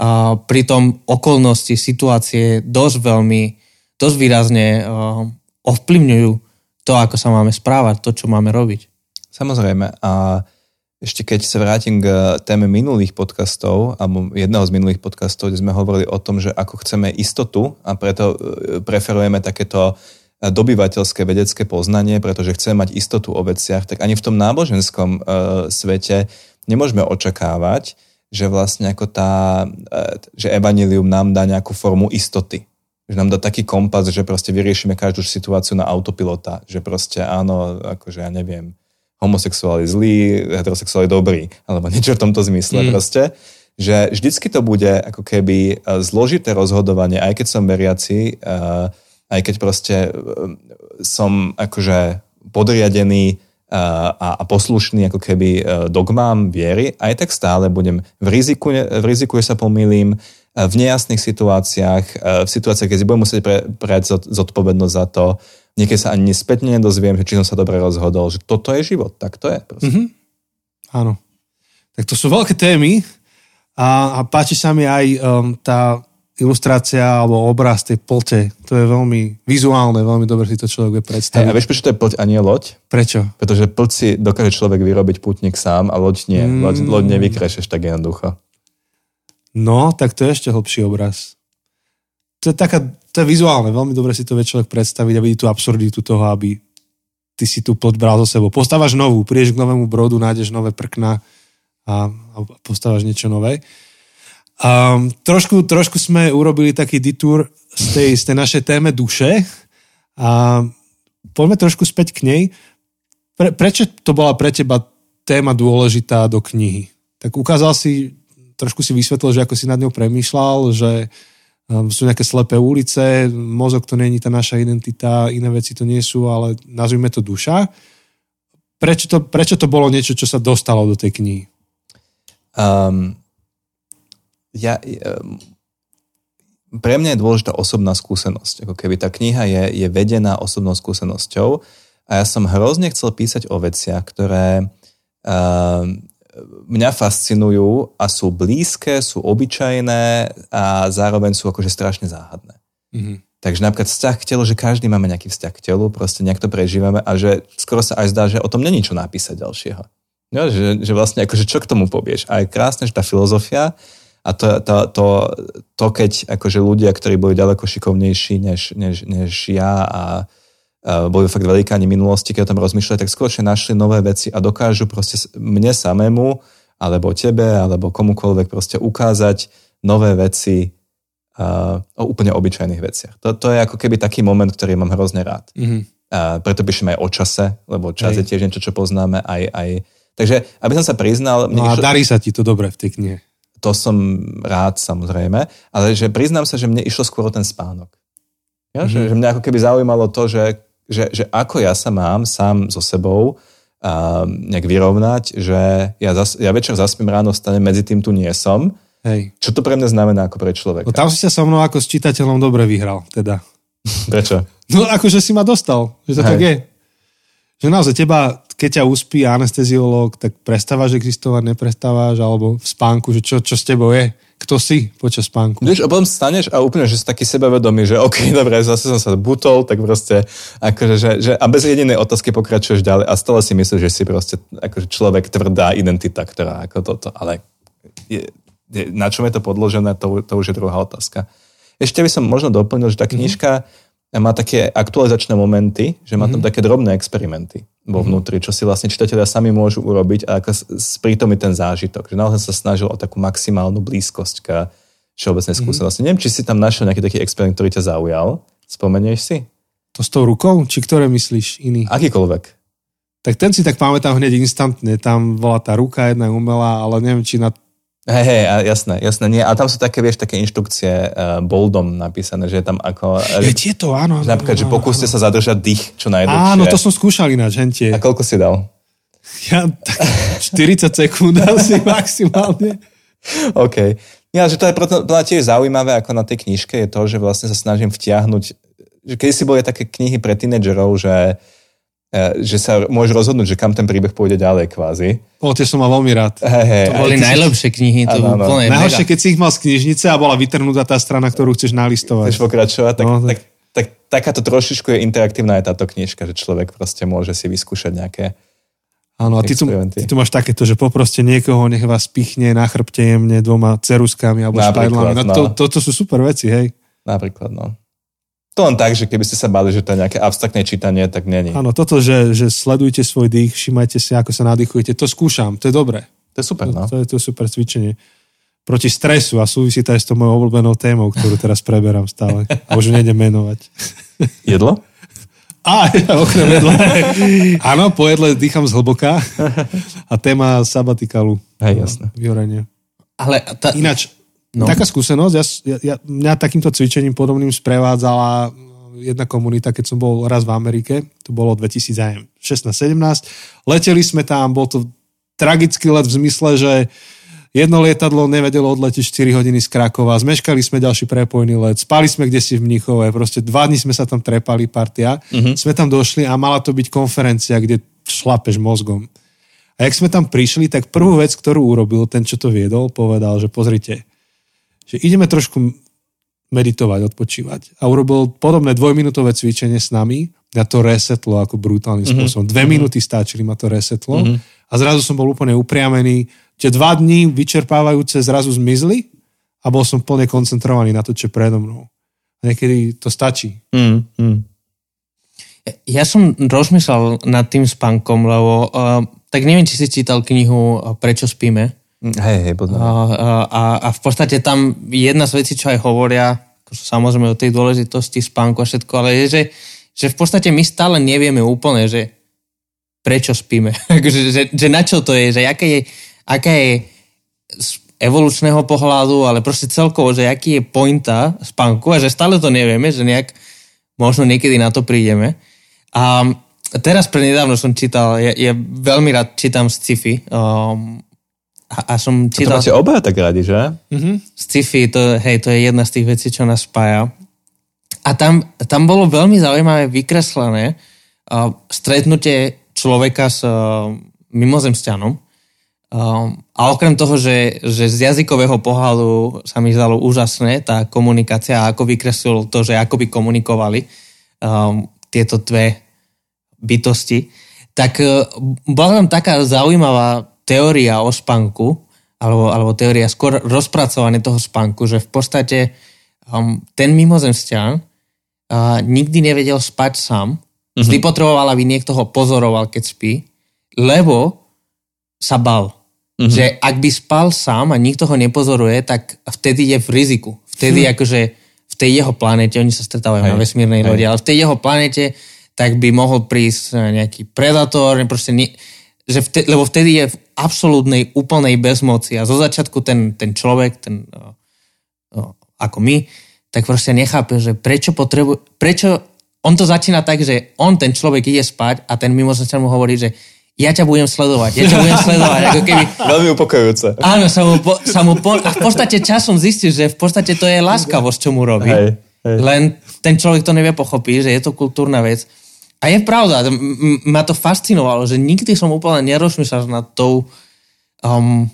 A pritom okolnosti, situácie dosť veľmi, dosť výrazne uh, ovplyvňujú to, ako sa máme správať, to, čo máme robiť. Samozrejme. A ešte keď sa vrátim k téme minulých podcastov, alebo jedného z minulých podcastov, kde sme hovorili o tom, že ako chceme istotu a preto e, preferujeme takéto dobyvateľské vedecké poznanie, pretože chceme mať istotu o veciach, tak ani v tom náboženskom svete nemôžeme očakávať, že vlastne ako tá, e, že evanilium nám dá nejakú formu istoty. Že nám dá taký kompas, že proste vyriešime každú situáciu na autopilota. Že proste áno, akože ja neviem, homosexuál je zlý, heterosexuál je dobrý, alebo niečo v tomto zmysle mm. proste. Že vždycky to bude ako keby e, zložité rozhodovanie, aj keď som veriaci, e, aj keď proste som akože podriadený a, a poslušný ako keby dogmám viery, aj tak stále budem v riziku, v riziku že sa pomýlim, v nejasných situáciách, v situáciách, keď si budem musieť pre, prejať zodpovednosť za to, niekedy sa ani spätne nedozviem, že či som sa dobre rozhodol, že toto je život, tak to je. Mm-hmm. Áno. Tak to sú veľké témy a, a páči sa mi aj um, tá ilustrácia alebo obraz tej plte. To je veľmi vizuálne, veľmi dobre si to človek vie predstaviť. Hey, a vieš, prečo to je plť a nie loď? Prečo? Pretože plť si dokáže človek vyrobiť putník sám a loď nie. Mm. Loď, loď nevykrešeš tak jednoducho. No, tak to je ešte hlbší obraz. To je taká to je vizuálne, veľmi dobre si to vie človek predstaviť a vidí tú absurditu toho, aby ty si tu plot bral so sebou. Postávaš novú, prídeš k novému brodu, nájdeš nové prkna a, a postávaš niečo nové. Um, trošku, trošku sme urobili taký detour z tej, z tej našej téme duše a poďme trošku späť k nej. Pre, prečo to bola pre teba téma dôležitá do knihy? Tak ukázal si, trošku si vysvetlil, že ako si nad ňou premýšľal, že Ehm, sú nejaké slepé ulice, mozog to není tá naša identita, iné veci to nie sú, ale nazvime to duša. Prečo to, prečo to bolo niečo, čo sa dostalo do tej knihy? Um, ja, um, pre mňa je dôležitá osobná skúsenosť. Ako keby tá kniha je, je vedená osobnou skúsenosťou a ja som hrozne chcel písať o veciach, ktoré um, mňa fascinujú a sú blízke, sú obyčajné a zároveň sú akože strašne záhadné. Mm-hmm. Takže napríklad vzťah k telu, že každý máme nejaký vzťah k telu, proste nejak to prežívame a že skoro sa aj zdá, že o tom není čo napísať ďalšieho. No, že, že vlastne akože čo k tomu povieš. A je krásne, že tá filozofia a to, to, to, to keď akože ľudia, ktorí boli ďaleko šikovnejší než, než, než ja a boli fakt velikáni minulosti, keď o tom rozmýšľali, tak skutočne našli nové veci a dokážu proste mne samému, alebo tebe, alebo komukoľvek proste ukázať nové veci uh, o úplne obyčajných veciach. To, to je ako keby taký moment, ktorý mám hrozne rád. Mm-hmm. Uh, preto píšem aj o čase, lebo čas Hej. je tiež niečo, čo poznáme aj, aj... Takže, aby som sa priznal... No a išlo... darí sa ti to dobre v tej knihe. To som rád samozrejme, ale že priznám sa, že mne išlo skôr ten spánok. Ja, mm-hmm. že, že mňa ako keby zaujímalo to, že, že, že ako ja sa mám sám so sebou a nejak vyrovnať, že ja, zas, ja večer zaspím ráno, vstanem, medzi tým tu nie som. Hej. Čo to pre mňa znamená ako pre človeka? No tam si sa so mnou ako s čitateľom dobre vyhral, teda. Prečo? No akože si ma dostal, že to Hej. tak je. Že naozaj teba, keď ťa uspí anesteziológ, tak prestávaš existovať, neprestávaš, alebo v spánku, že čo, čo s tebou je kto si počas spánku. Vieš, a potom staneš a úplne, že si taký sebavedomý, že OK, dobre, zase som sa butol, tak proste, akože, že, že, a bez jedinej otázky pokračuješ ďalej a stále si myslíš, že si proste akože človek tvrdá identita, ktorá ako toto, ale je, je, na čom je to podložené, to, to už je druhá otázka. Ešte by som možno doplnil, že tá mhm. knižka mm-hmm má také aktualizačné momenty, že má tam mm-hmm. také drobné experimenty vo mhm. vnútri, čo si vlastne čitatelia sami môžu urobiť a ako sprítomiť ten zážitok. Že naozaj sa snažil o takú maximálnu blízkosť k všeobecnej mhm. skúsenosti. Mm-hmm. Neviem, či si tam našiel nejaký taký experiment, ktorý ťa zaujal. Spomenieš si? To s tou rukou? Či ktoré myslíš iný? Akýkoľvek. Tak ten si tak pamätám hneď instantne. Tam bola tá ruka jedna umelá, ale neviem, či na Hej, hej, jasné, jasné. Nie. A tam sú také, vieš, také inštrukcie uh, boldom napísané, že je tam ako... Je tieto, áno. Napríklad, áno, že pokúste áno. sa zadržať dých čo najdlhšie. Áno, to som skúšal ináč, hentie. A koľko si dal? Ja tak 40 sekúnd asi maximálne. OK. Ja, že to je preto tiež zaujímavé, ako na tej knižke, je to, že vlastne sa snažím vtiahnuť, že keď si boli také knihy pre tínedžerov, že E, že sa môže rozhodnúť, že kam ten príbeh pôjde ďalej kvázi. O, tie som mal veľmi rád. Hey, hey, to boli najlepšie knihy. To ano, úplne Najhoršie, keď si ich mal z knižnice a bola vytrhnutá tá strana, ktorú chceš nalistovať. Chceš pokračovať, tak, no, tak... Tak, tak, takáto trošičku je interaktívna aj táto knižka, že človek proste môže si vyskúšať nejaké Áno, a ty tu, ty tu máš takéto, že poproste niekoho, nech vás pichne na chrbte jemne dvoma ceruskami alebo špajdlami. No, no. To, toto sú super veci, hej. Napríklad, no. To len tak, že keby ste sa bali, že to je nejaké abstraktné čítanie, tak není. Áno, toto, že, že sledujte svoj dých, všimajte si, ako sa nadýchujete, to skúšam, to je dobré. To je super, no. To, to, je, to je super cvičenie. Proti stresu a súvisí to aj s tou mojou obľúbenou témou, ktorú teraz preberám stále. A už nejdem menovať. Jedlo? Á, okrem jedla. Áno, po jedle dýcham zhlboka. A téma sabatikalu. Hej, jasné. Vyhorenie. Ale tá... Ináč, No. Taká skúsenosť, ja, ja, mňa takýmto cvičením podobným sprevádzala jedna komunita, keď som bol raz v Amerike, to bolo 2016-17. Leteli sme tam, bol to tragický let v zmysle, že jedno lietadlo nevedelo odletieť 4 hodiny z Krakova, zmeškali sme ďalší prepojný let, spali sme kde si v Mnichove, proste dva dní sme sa tam trepali, partia. Uh-huh. Sme tam došli a mala to byť konferencia, kde šlapeš mozgom. A jak sme tam prišli, tak prvú vec, ktorú urobil ten, čo to viedol, povedal, že pozrite, že ideme trošku meditovať, odpočívať. A urobil podobné dvojminútové cvičenie s nami. Ja to resetlo ako brutálnym mm-hmm. spôsobom. Dve mm-hmm. minúty stačili, ma to resetlo. Mm-hmm. A zrazu som bol úplne upriamený. Tie dva dní vyčerpávajúce zrazu zmizli a bol som plne koncentrovaný na to, čo predo mnou. A niekedy to stačí. Mm-hmm. Ja som rozmýšľal nad tým spánkom, lebo uh, tak neviem, či si čítal knihu Prečo spíme Hej, hej, poznám. A, a, a v podstate tam jedna z vecí, čo aj hovoria, samozrejme o tej dôležitosti spánku a všetko, ale je, že, že v podstate my stále nevieme úplne, že prečo spíme. že, že, že na čo to je, že aké je, aká je z evolučného pohľadu, ale proste celkovo, že aký je pointa spánku a že stále to nevieme, že nejak možno niekedy na to prídeme. A teraz prednedávno som čítal, ja, ja veľmi rád čítam sci-fi, um, a, a som čítal... To máte oba tak radi, že? Mm-hmm. Sci-fi, to, hej, to je jedna z tých vecí, čo nás spája. A tam, tam bolo veľmi zaujímavé vykreslené uh, stretnutie človeka s uh, mimozemšťanom. Uh, a okrem toho, že, že z jazykového pohľadu sa mi zdalo úžasné tá komunikácia ako vykreslil to, že ako by komunikovali um, tieto dve bytosti, tak uh, bola tam taká zaujímavá teória o spánku, alebo, alebo teória skôr rozpracovanie toho spánku, že v podstate um, ten mimozemšťan uh, nikdy nevedel spať sám, mm-hmm. vždy potreboval, aby niekto ho pozoroval, keď spí, lebo sa bal. Mm-hmm. Že ak by spal sám a nikto ho nepozoruje, tak vtedy je v riziku. Vtedy hm. akože v tej jeho planete, oni sa stretávajú na vesmírnej lodi, ale v tej jeho planete tak by mohol prísť nejaký predátor, proste nie, že vtedy, lebo vtedy je v absolútnej, úplnej bezmoci a zo začiatku ten, ten človek, ten, o, o, ako my, tak proste nechápe, že prečo potrebuje, prečo on to začína tak, že on, ten človek, ide spať a ten mimozočan mu hovorí, že ja ťa budem sledovať, ja ťa budem sledovať. Ako keby... Veľmi upokojujúce. Áno, sa mu, po, sa mu po, a v podstate časom zistíš, že v podstate to je láskavosť, čo mu robí. Hej, hej. Len ten človek to nevie pochopiť, že je to kultúrna vec. A je pravda, ma to fascinovalo, že nikdy som úplne nerozmýšľal nad tou um,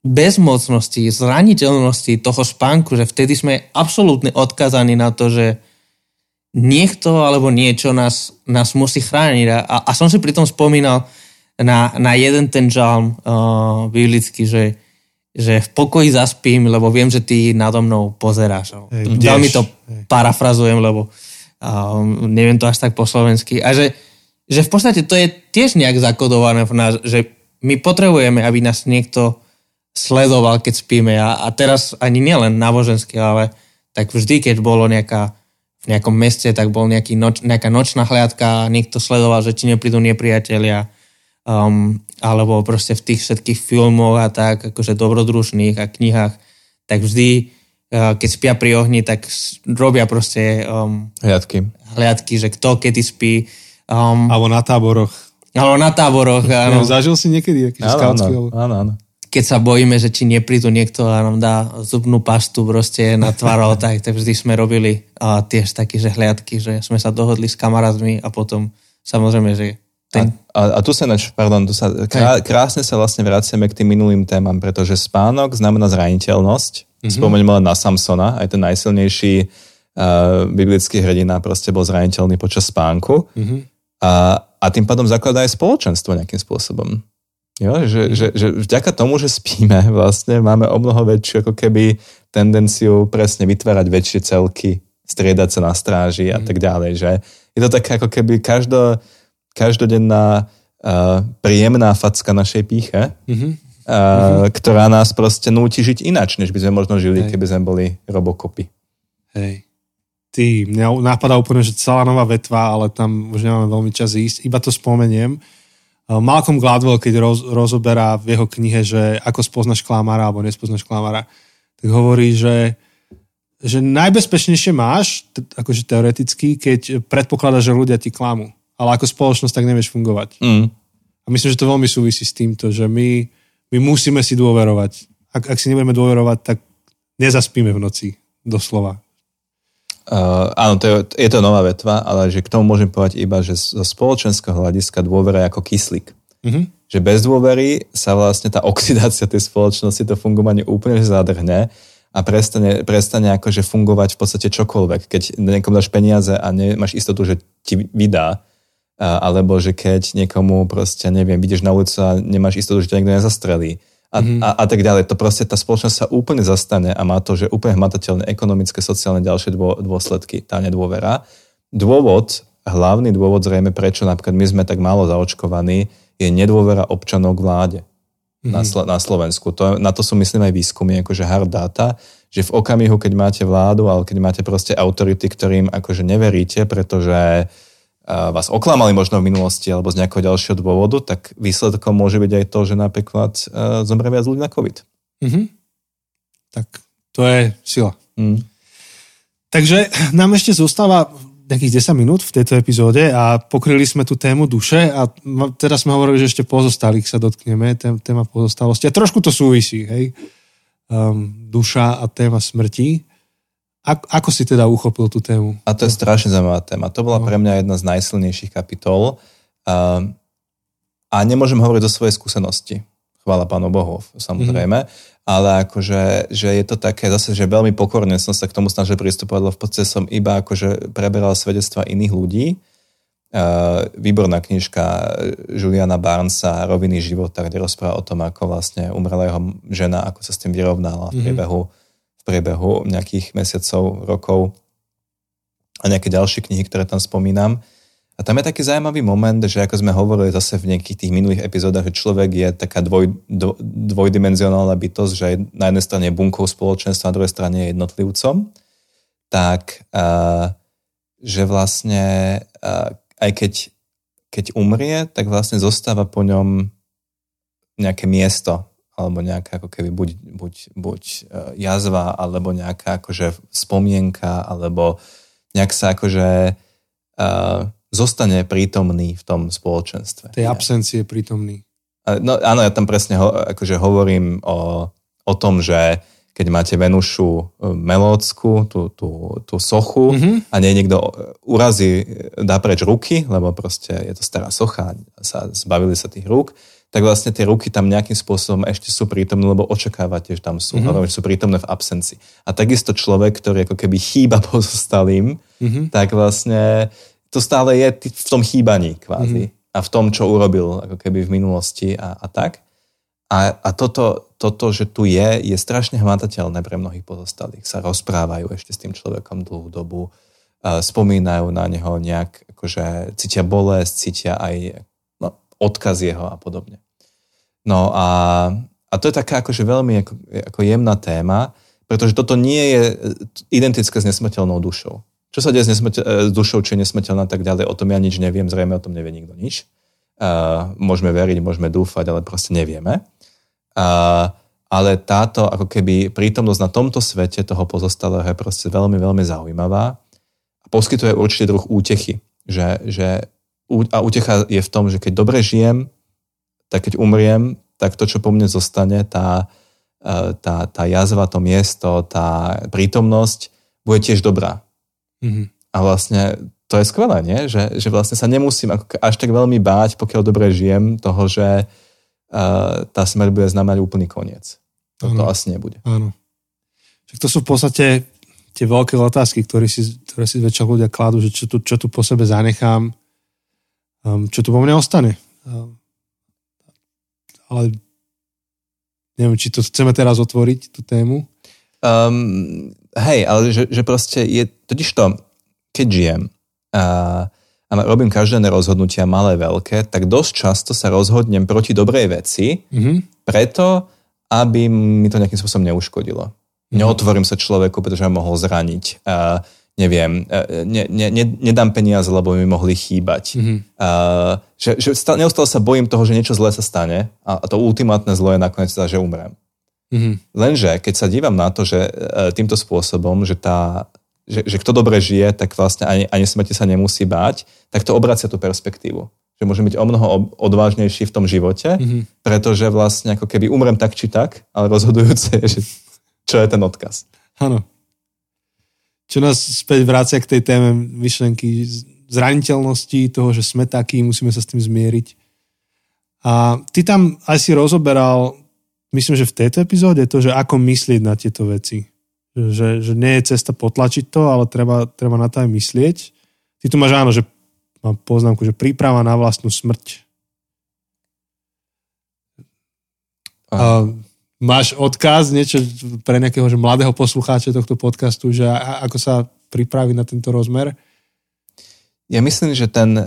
bezmocnosti, zraniteľnosti toho spánku, že vtedy sme absolútne odkazaní na to, že niekto alebo niečo nás, nás musí chrániť. A, a som si pri tom spomínal na, na jeden ten žalm uh, biblický, že, že v pokoji zaspím, lebo viem, že ty nado mnou pozeráš. Hej, Veľmi to Hej. parafrazujem, lebo um, neviem to až tak po slovensky. A že, že v podstate to je tiež nejak zakodované v nás, že my potrebujeme, aby nás niekto sledoval, keď spíme. A, a teraz ani nielen náboženský, ale tak vždy, keď bolo nejaká, v nejakom meste, tak bol nejaký noč, nejaká nočná hliadka, niekto sledoval, že či neprídu nepriatelia, um, alebo proste v tých všetkých filmoch a tak, akože dobrodružných a knihách, tak vždy, keď spia pri ohni, tak robia proste um, Hliadky. hliadky, že kto kedy spí, um, Alebo na táboroch. alebo na táboroch, áno, No. Zažil si niekedy aký Áno, skautský? áno, áno, áno. keď sa bojíme, že či neprídu niekto a nám dá zubnú pastu proste na tvaro, tak, tak vždy sme robili uh, tiež také, že hliadky, že sme sa dohodli s kamarátmi a potom samozrejme, že ten, A, a tu sa, nač, pardon, tu sa krá, krásne sa vlastne vraciame k tým minulým témam, pretože spánok znamená zraniteľnosť. Mm-hmm. Spomeňme len na Samsona, aj ten najsilnejší uh, biblický hrdina proste bol zraniteľný počas spánku. Mm-hmm. A, a tým pádom zakladá aj spoločenstvo nejakým spôsobom. Jo, že, že, že vďaka tomu, že spíme, vlastne máme o mnoho väčšiu ako keby tendenciu presne vytvárať väčšie celky, striedať sa na stráži a tak ďalej. Že je to také ako keby každo, každodenná uh, príjemná facka našej píche, uh, ktorá nás proste núti žiť inač, než by sme možno žili, keby sme boli robokopy. Hej. Ty, mňa napadá úplne, že celá nová vetva, ale tam už nemáme veľmi čas ísť. Iba to spomeniem. Uh, Malcolm Gladwell, keď roz, rozoberá v jeho knihe, že ako spoznaš klamára alebo nespoznaš klamára, tak hovorí, že, že najbezpečnejšie máš, t- akože teoreticky, keď predpokladaš, že ľudia ti klamú. Ale ako spoločnosť tak nevieš fungovať. Mm. A myslím, že to veľmi súvisí s týmto, že my, my musíme si dôverovať. Ak, ak si nebudeme dôverovať, tak nezaspíme v noci, doslova. Uh, áno, to je, je to nová vetva, ale že k tomu môžem povedať iba, že zo spoločenského hľadiska dôvera je ako kyslík. Mhm. Že bez dôvery sa vlastne tá oxidácia tej spoločnosti, to fungovanie úplne zadrhne a prestane, prestane akože fungovať v podstate čokoľvek. Keď niekomu dáš peniaze a nemáš istotu, že ti vydá, alebo že keď niekomu proste, neviem, ideš na ulicu a nemáš istotu, že ťa niekto nezastrelí. A, mm-hmm. a, a tak ďalej. To proste tá spoločnosť sa úplne zastane a má to, že úplne hmatateľné ekonomické, sociálne ďalšie dô, dôsledky, tá nedôvera. Dôvod, hlavný dôvod zrejme, prečo napríklad my sme tak málo zaočkovaní, je nedôvera občanov k vláde mm-hmm. na, Slo- na Slovensku. To, na to sú myslím aj výskumy, akože hard data, že v okamihu, keď máte vládu, ale keď máte proste autority, ktorým akože neveríte, pretože vás oklamali možno v minulosti alebo z nejakého ďalšieho dôvodu, tak výsledkom môže byť aj to, že napríklad uh, zomrie viac ľudí na COVID. Mhm. Tak to je sila. Mm. Takže nám ešte zostáva nejakých 10 minút v tejto epizóde a pokryli sme tú tému duše a teraz sme hovorili, že ešte pozostalých sa dotkneme, tém, téma pozostalosti. A trošku to súvisí, hej? Um, duša a téma smrti. Ako, ako si teda uchopil tú tému? A to je strašne zaujímavá téma. To bola pre mňa jedna z najsilnejších kapitol. A, a nemôžem hovoriť o svojej skúsenosti. Chvála Pánu Bohu, samozrejme. Mm-hmm. Ale akože, že je to také zase, že veľmi pokorne som sa k tomu snažil pristupovať, lebo v podstate som iba akože preberal svedectva iných ľudí. Uh, výborná knižka Juliana Barnesa Roviny života, kde rozpráva o tom, ako vlastne umrela jeho žena, ako sa s tým vyrovnala v priebehu, v priebehu nejakých mesiacov, rokov a nejaké ďalšie knihy, ktoré tam spomínam. A tam je taký zaujímavý moment, že ako sme hovorili zase v nejakých tých minulých epizódach, že človek je taká dvoj, dvo, dvojdimenzionálna bytosť, že na jednej strane je bunkou spoločenstva, na druhej strane je jednotlivcom, tak že vlastne aj keď keď umrie, tak vlastne zostáva po ňom nejaké miesto, alebo nejaká ako keby buď, buď, buď e, jazva, alebo nejaká akože spomienka, alebo nejak sa akože uh, zostane prítomný v tom spoločenstve. Tej absencie prítomný. No áno, ja tam presne ho, akože hovorím o, o tom, že keď máte Venušu e, Melócku, tú, tú, tú sochu mm-hmm. a nie niekto urazí, dá preč ruky, lebo proste je to stará socha, sa, zbavili sa tých rúk, tak vlastne tie ruky tam nejakým spôsobom ešte sú prítomné, lebo očakávate, že tam sú, mm-hmm. že sú prítomné v absencii. A takisto človek, ktorý ako keby chýba pozostalým, mm-hmm. tak vlastne to stále je v tom chýbaní kvázi. Mm-hmm. A v tom, čo urobil ako keby v minulosti a, a tak. A, a toto, toto, že tu je, je strašne hmatateľné pre mnohých pozostalých. Sa rozprávajú ešte s tým človekom dlhú dobu, spomínajú na neho nejak, akože cítia bolesť, cítia aj odkaz jeho a podobne. No a, a to je taká akože veľmi ako, ako jemná téma, pretože toto nie je identické s nesmrteľnou dušou. Čo sa deje s, nesmrteľ, s dušou, či je nesmrteľná tak ďalej, o tom ja nič neviem, zrejme o tom nevie nikto nič. Uh, môžeme veriť, môžeme dúfať, ale proste nevieme. Uh, ale táto ako keby prítomnosť na tomto svete toho pozostalého je proste veľmi, veľmi zaujímavá a poskytuje určitý druh útechy. Že, že, a útecha je v tom, že keď dobre žijem, tak keď umriem, tak to, čo po mne zostane, tá, e, tá, tá jazva, to miesto, tá prítomnosť, bude tiež dobrá. Mm-hmm. A vlastne to je skvelé, nie? Že, že vlastne sa nemusím až tak veľmi báť, pokiaľ dobre žijem, toho, že uh, tá smrť bude znamenať úplný koniec. To, to asi nebude. Áno. Však to sú v podstate tie veľké otázky, ktoré si, ktoré si väčšia ľudia kladú, že čo tu, čo tu po sebe zanechám, čo tu po mne ostane. Um, ale neviem, či to chceme teraz otvoriť, tú tému. Um, hej, ale že, že proste je, totiž to, keď žijem a, a robím každé rozhodnutia, malé, veľké, tak dosť často sa rozhodnem proti dobrej veci, mm-hmm. preto, aby mi to nejakým spôsobom neuškodilo. Mm-hmm. Neotvorím sa človeku, pretože ma mohol zraniť. A, neviem, ne, ne, ne, nedám peniaze, lebo mi mohli chýbať. Mm-hmm. A, že, že neustále sa bojím toho, že niečo zlé sa stane a, a to ultimátne zlo je nakoniec teda, že umrem. Mm-hmm. Lenže keď sa dívam na to, že e, týmto spôsobom, že, tá, že, že kto dobre žije, tak vlastne ani, ani smrti sa nemusí báť, tak to obracia tú perspektívu. Že môžem byť o mnoho odvážnejší v tom živote, mm-hmm. pretože vlastne ako keby umrem tak či tak, ale rozhodujúce je, že čo je ten odkaz. Áno. Čo nás späť vrácia k tej téme myšlenky zraniteľnosti, toho, že sme takí, musíme sa s tým zmieriť. A ty tam aj si rozoberal myslím, že v tejto epizóde to, že ako myslieť na tieto veci. Že, že nie je cesta potlačiť to, ale treba, treba na to aj myslieť. Ty tu máš áno, že mám poznámku, že príprava na vlastnú smrť. A máš odkaz niečo pre nejakého že mladého poslucháča tohto podcastu, že ako sa pripraviť na tento rozmer? Ja myslím, že ten uh,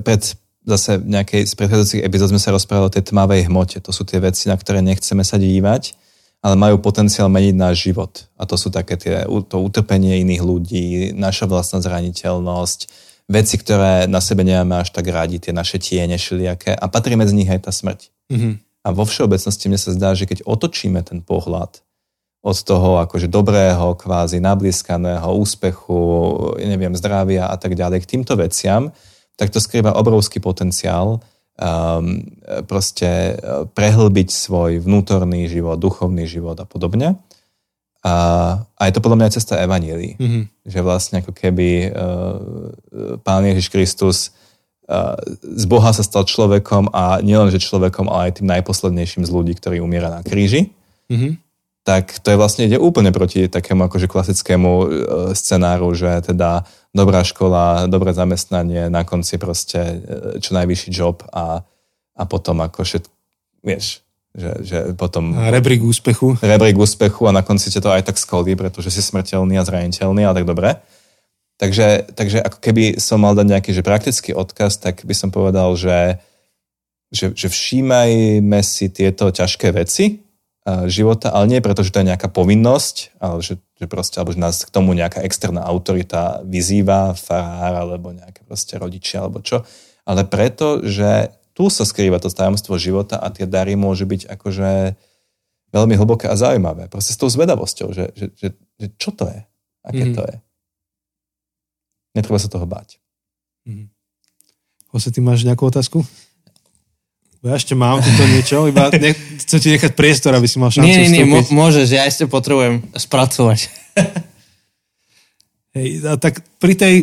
pred zase v nejakej z predchádzajúcich epizód sme sa rozprávali o tej tmavej hmote. To sú tie veci, na ktoré nechceme sa dívať, ale majú potenciál meniť náš život. A to sú také tie, to utrpenie iných ľudí, naša vlastná zraniteľnosť, veci, ktoré na sebe nemáme až tak radi, tie naše tiene šiliaké a patrí medzi nich aj tá smrť. Mm-hmm. A vo všeobecnosti mne sa zdá, že keď otočíme ten pohľad od toho akože dobrého, kvázi nablískaného úspechu, neviem, zdravia a tak ďalej k týmto veciam, tak to skrýva obrovský potenciál um, proste uh, prehlbiť svoj vnútorný život, duchovný život a podobne. A, a je to podľa mňa aj cesta Evanílii. Mm-hmm. Že vlastne ako keby uh, Pán Ježiš Kristus z Boha sa stal človekom a nielenže človekom, ale aj tým najposlednejším z ľudí, ktorý umiera na kríži. Mm-hmm tak to je vlastne ide úplne proti takému akože klasickému e, scenáru, že teda dobrá škola, dobré zamestnanie, na konci proste e, čo najvyšší job a, a potom ako všet, vieš, že, že potom... A rebrík úspechu. Rebrík úspechu a na konci ťa to aj tak skolí, pretože si smrteľný a zraniteľný a tak dobre. Takže, takže ako keby som mal dať nejaký že praktický odkaz, tak by som povedal, že, že, že všímajme si tieto ťažké veci, života, ale nie preto, že to je nejaká povinnosť, ale že, že proste, alebo že nás k tomu nejaká externá autorita vyzýva, farár, alebo nejaké proste rodičia, alebo čo. ale preto, že tu sa skrýva to tajomstvo života a tie dary môžu byť akože veľmi hlboké a zaujímavé. Proste s tou zvedavosťou, že, že, že, že čo to je? Aké mm. to je? Netreba sa toho báť. Mm. Ose, ty máš nejakú otázku? Ja ešte mám toto niečo, iba nech, chcem ti nechať priestor, aby si mal šancu Nie, nie, nie, môžeš, ja ešte potrebujem spracovať. Hej, a tak pri tej,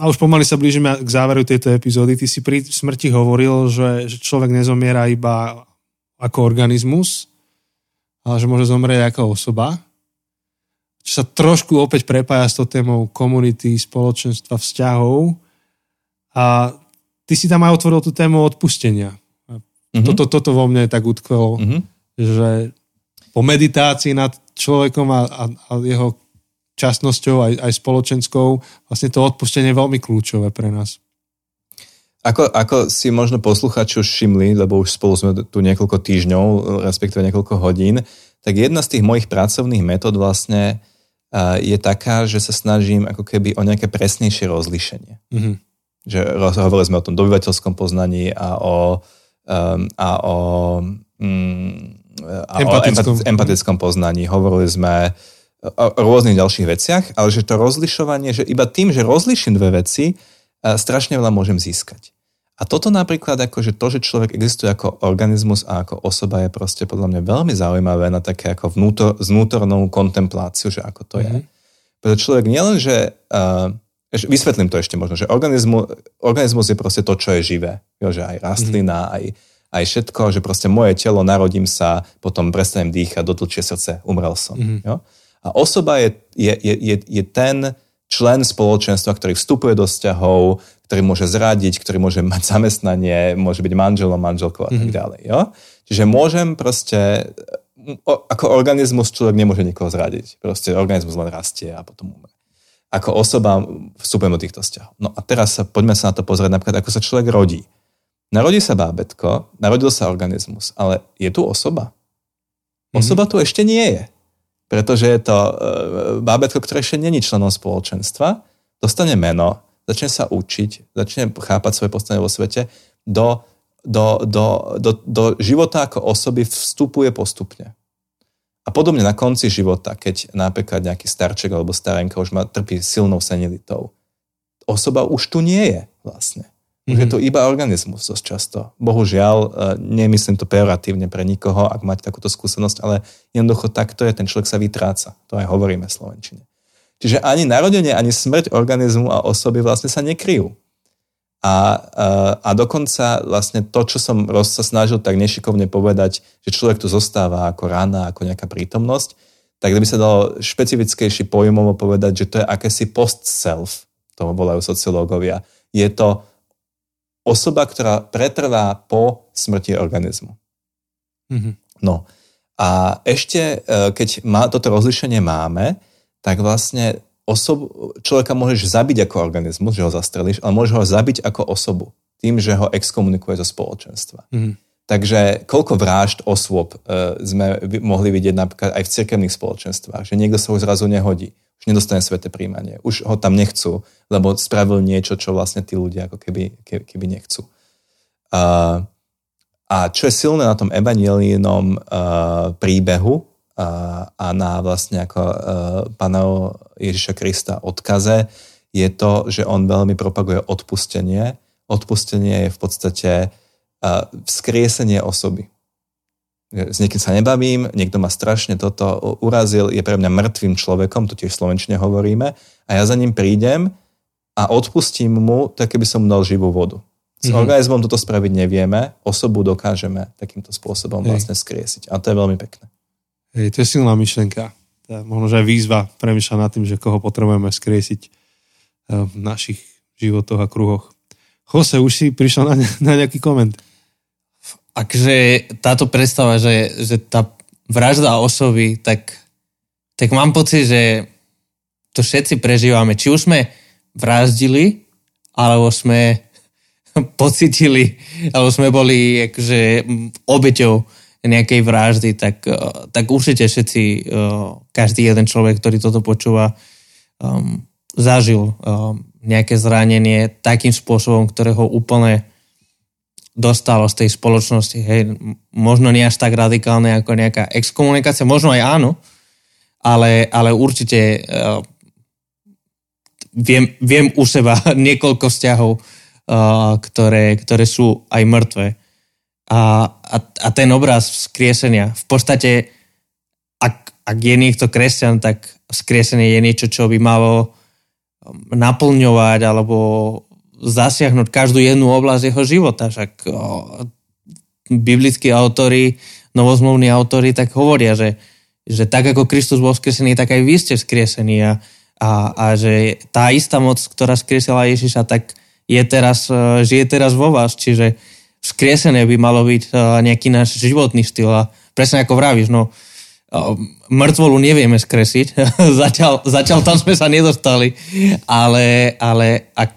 a už pomaly sa blížime k záveru tejto epizódy, ty si pri smrti hovoril, že, že človek nezomiera iba ako organizmus, ale že môže zomrieť ako osoba. Sa trošku opäť prepája s tou témou komunity, spoločenstva, vzťahov. A ty si tam aj otvoril tú tému odpustenia Mm-hmm. Toto, toto vo mne tak utkvelo, mm-hmm. že po meditácii nad človekom a, a, a jeho časnosťou aj, aj spoločenskou, vlastne to odpustenie je veľmi kľúčové pre nás. Ako, ako si možno posluchači už všimli, lebo už spolu sme tu niekoľko týždňov, respektíve niekoľko hodín, tak jedna z tých mojich pracovných metód vlastne je taká, že sa snažím ako keby o nejaké presnejšie rozlíšenie. Mm-hmm. Že hovorili sme o tom dobyvateľskom poznaní a o um, a o, um, a empatickom. o empatickom poznaní. Hovorili sme o rôznych ďalších veciach, ale že to rozlišovanie, že iba tým, že rozliším dve veci, strašne veľa môžem získať. A toto napríklad, akože to, že človek existuje ako organizmus a ako osoba je proste podľa mňa veľmi zaujímavé na také ako vnútor, vnútornú kontempláciu, že ako to mm-hmm. je. Mhm. Pretože človek nielen, že uh, Vysvetlím to ešte možno, že organizmus, organizmus je proste to, čo je živé. Jo, že aj rastlina, mm. aj, aj všetko, že proste moje telo, narodím sa, potom prestanem dýchať, dotlčie srdce, umrel som. Mm. Jo? A osoba je, je, je, je ten člen spoločenstva, ktorý vstupuje do vzťahov, ktorý môže zradiť, ktorý môže mať zamestnanie, môže byť manželom, manželkou a tak mhm. ďalej. Jo? Čiže môžem proste, ako organizmus človek nemôže nikoho zradiť. Proste organizmus len rastie a potom umre ako osoba vstupujem do týchto vzťahov. No a teraz sa, poďme sa na to pozrieť napríklad, ako sa človek rodí. Narodí sa bábetko, narodil sa organizmus, ale je tu osoba? Osoba mm-hmm. tu ešte nie je. Pretože je to e, bábetko, ktoré ešte není členom spoločenstva, dostane meno, začne sa učiť, začne chápať svoje postavenie vo svete, do, do, do, do, do života ako osoby vstupuje postupne. A podobne na konci života, keď napríklad nejaký starček alebo starenka už má, trpí silnou senilitou. Osoba už tu nie je vlastne. Mm-hmm. je mhm. to iba organizmus dosť často. Bohužiaľ, e, nemyslím to pejoratívne pre nikoho, ak máte takúto skúsenosť, ale jednoducho takto je, ten človek sa vytráca. To aj hovoríme v Slovenčine. Čiže ani narodenie, ani smrť organizmu a osoby vlastne sa nekryjú. A, a, a dokonca vlastne to, čo som sa snažil tak nešikovne povedať, že človek tu zostáva ako rána, ako nejaká prítomnosť, tak by sa dalo špecifickejší pojmovo povedať, že to je akési post-self, to volajú sociológovia. Je to osoba, ktorá pretrvá po smrti organizmu. Mm-hmm. No a ešte, e, keď má, toto rozlišenie máme, tak vlastne osob, človeka môžeš zabiť ako organizmus, že ho zastrelíš, ale môžeš ho zabiť ako osobu, tým, že ho exkomunikuje zo spoločenstva. Mm. Takže koľko vražd osôb e, sme mohli vidieť napríklad aj v cirkevných spoločenstvách, že niekto sa už zrazu nehodí, už nedostane sveté príjmanie, už ho tam nechcú, lebo spravil niečo, čo vlastne tí ľudia ako keby, keby, nechcú. A, a čo je silné na tom evangelínom uh, príbehu, a, a na vlastne ako pána Ježiša Krista odkaze je to, že on veľmi propaguje odpustenie. Odpustenie je v podstate vzkriesenie osoby. S niekým sa nebavím, niekto ma strašne toto urazil, je pre mňa mŕtvým človekom, to tiež v Slovenčine hovoríme, a ja za ním prídem a odpustím mu, tak keby som mu dal živú vodu. S mm-hmm. organizmom toto spraviť nevieme, osobu dokážeme takýmto spôsobom Hej. vlastne skriesiť. A to je veľmi pekné. Hej, to je silná myšlenka. Možno, že aj výzva premyšľať nad tým, že koho potrebujeme skriesiť eh, v našich životoch a kruhoch. Jose, už si prišiel na, na nejaký koment? Akže táto predstava, že, že tá vražda osoby, tak, tak mám pocit, že to všetci prežívame. Či už sme vraždili, alebo sme pocitili, alebo sme boli akože obeťou nejakej vraždy, tak, eh, tak určite všetci, eh, každý jeden človek, ktorý toto počúva, um, zažil um, nejaké zranenie takým spôsobom, ktoré ho úplne dostalo z tej spoločnosti. Hej, možno nie až tak radikálne ako nejaká exkomunikácia, možno aj áno, ale, ale určite uh, viem, viem u seba niekoľko vzťahov, uh, ktoré, ktoré sú aj mŕtve. A, a, a ten obraz vzkriesenia, v podstate, ak, ak je niekto kresťan, tak vzkriesenie je niečo, čo by malo naplňovať alebo zasiahnuť každú jednu oblasť jeho života. Však biblickí autory, novozmluvní autory tak hovoria, že, že tak ako Kristus bol vzkriesený, tak aj vy ste vzkriesení a, a, a že tá istá moc, ktorá skriesila Ježiša, tak je teraz, e, žije teraz vo vás. Čiže vzkriesené by malo byť e, nejaký náš životný štýl a presne ako vravíš, no e, mŕtvolu nevieme skresiť, zatiaľ, zatiaľ tam sme sa nedostali, ale, ale ak,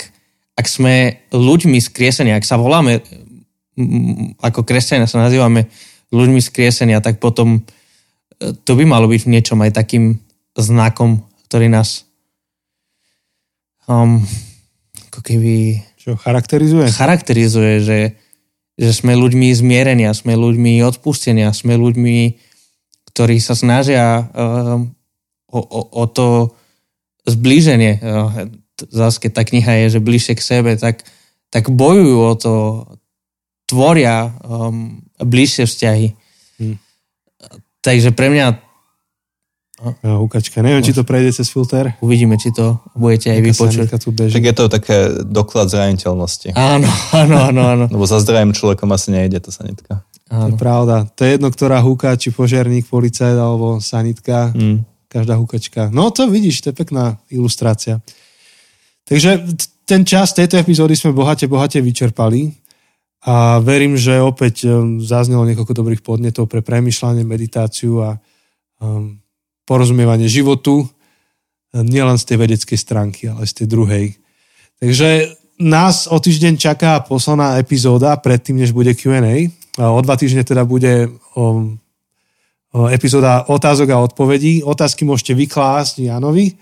ak sme ľuďmi skriesenia, ak sa voláme ako kresťania sa nazývame ľuďmi skriesenia, tak potom to by malo byť v niečom aj takým znakom, ktorý nás um, ako keby... Čo charakterizuje? Charakterizuje, že, že sme ľuďmi zmierenia, sme ľuďmi odpustenia, sme ľuďmi, ktorí sa snažia um, o, o, o to zblíženie. Zase, keď tá kniha je, že bližšie k sebe, tak, tak bojujú o to, tvoria um, bližšie vzťahy. Hmm. Takže pre mňa... No, ukačka. Neviem, či to prejde cez filter. Uvidíme, či to budete aj vypočuť. Tak je to také doklad zraniteľnosti. Áno, áno, áno. áno. Lebo za zdravým človekom asi nejde to sanitka. Áno. To je pravda. To je jedno, ktorá húka, či požiarník, policajt alebo sanitka. Mm. Každá húkačka. No to vidíš, to je pekná ilustrácia. Takže ten čas tejto epizódy sme bohate, bohate vyčerpali. A verím, že opäť um, zaznelo niekoľko dobrých podnetov pre premyšľanie, meditáciu a um, porozumievanie životu, um, nielen z tej vedeckej stránky, ale z tej druhej. Takže nás o týždeň čaká posledná epizóda predtým, než bude Q&A. O dva týždne teda bude o, o epizóda otázok a odpovedí. Otázky môžete vyklásť Janovi.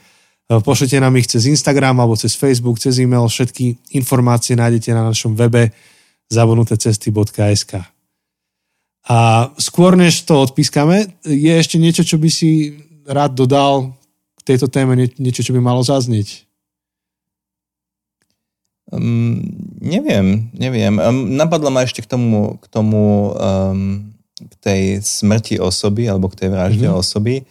Pošlite nám ich cez Instagram alebo cez Facebook, cez e-mail. Všetky informácie nájdete na našom webe zabudnutecesty.sk. A skôr než to odpískame, je ešte niečo, čo by si rád dodal k tejto téme, niečo, čo by malo zaznieť? Um, neviem, neviem. Um, napadlo ma ešte k tomu, k tomu um, k tej smrti osoby, alebo k tej vražde mm-hmm. osoby,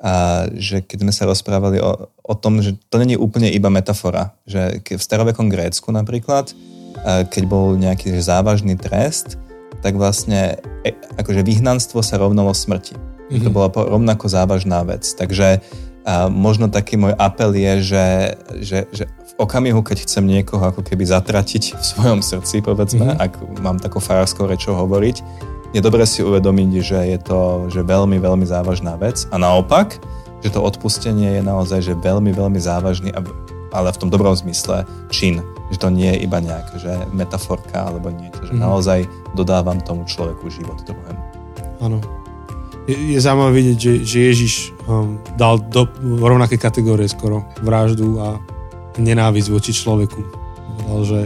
a že keď sme sa rozprávali o, o tom, že to není úplne iba metafora, že v starovekom Grécku napríklad keď bol nejaký závažný trest, tak vlastne e, akože vyhnanstvo sa rovnalo smrti. Mm-hmm. To bola rovnako závažná vec. Takže a možno taký môj apel je, že, že, že v okamihu, keď chcem niekoho ako keby zatratiť v svojom srdci, povedzme, mm-hmm. ak mám takú farárskou rečou hovoriť, je dobre si uvedomiť, že je to že veľmi, veľmi závažná vec. A naopak, že to odpustenie je naozaj že veľmi, veľmi závažný, ale v tom dobrom zmysle čin že to nie je iba nejaká že metaforka alebo niečo, že mm. naozaj dodávam tomu človeku život druhému. Áno. Je, je zaujímavé vidieť, že, že Ježiš um, dal do rovnaké kategórie skoro vraždu a nenávisť voči človeku. Povedal, že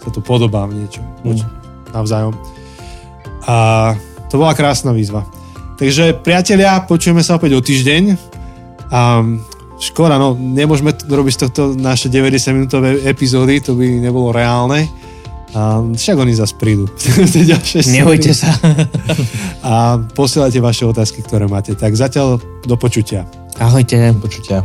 sa to podobá v niečom mm. navzájom. A to bola krásna výzva. Takže priatelia, počujeme sa opäť o týždeň. Um, Škoda, no nemôžeme robiť z tohto naše 90 minútové epizódy, to by nebolo reálne. A však oni zase prídu. Nebojte sa. a posielajte vaše otázky, ktoré máte. Tak zatiaľ do počutia. Ahojte. Do počutia.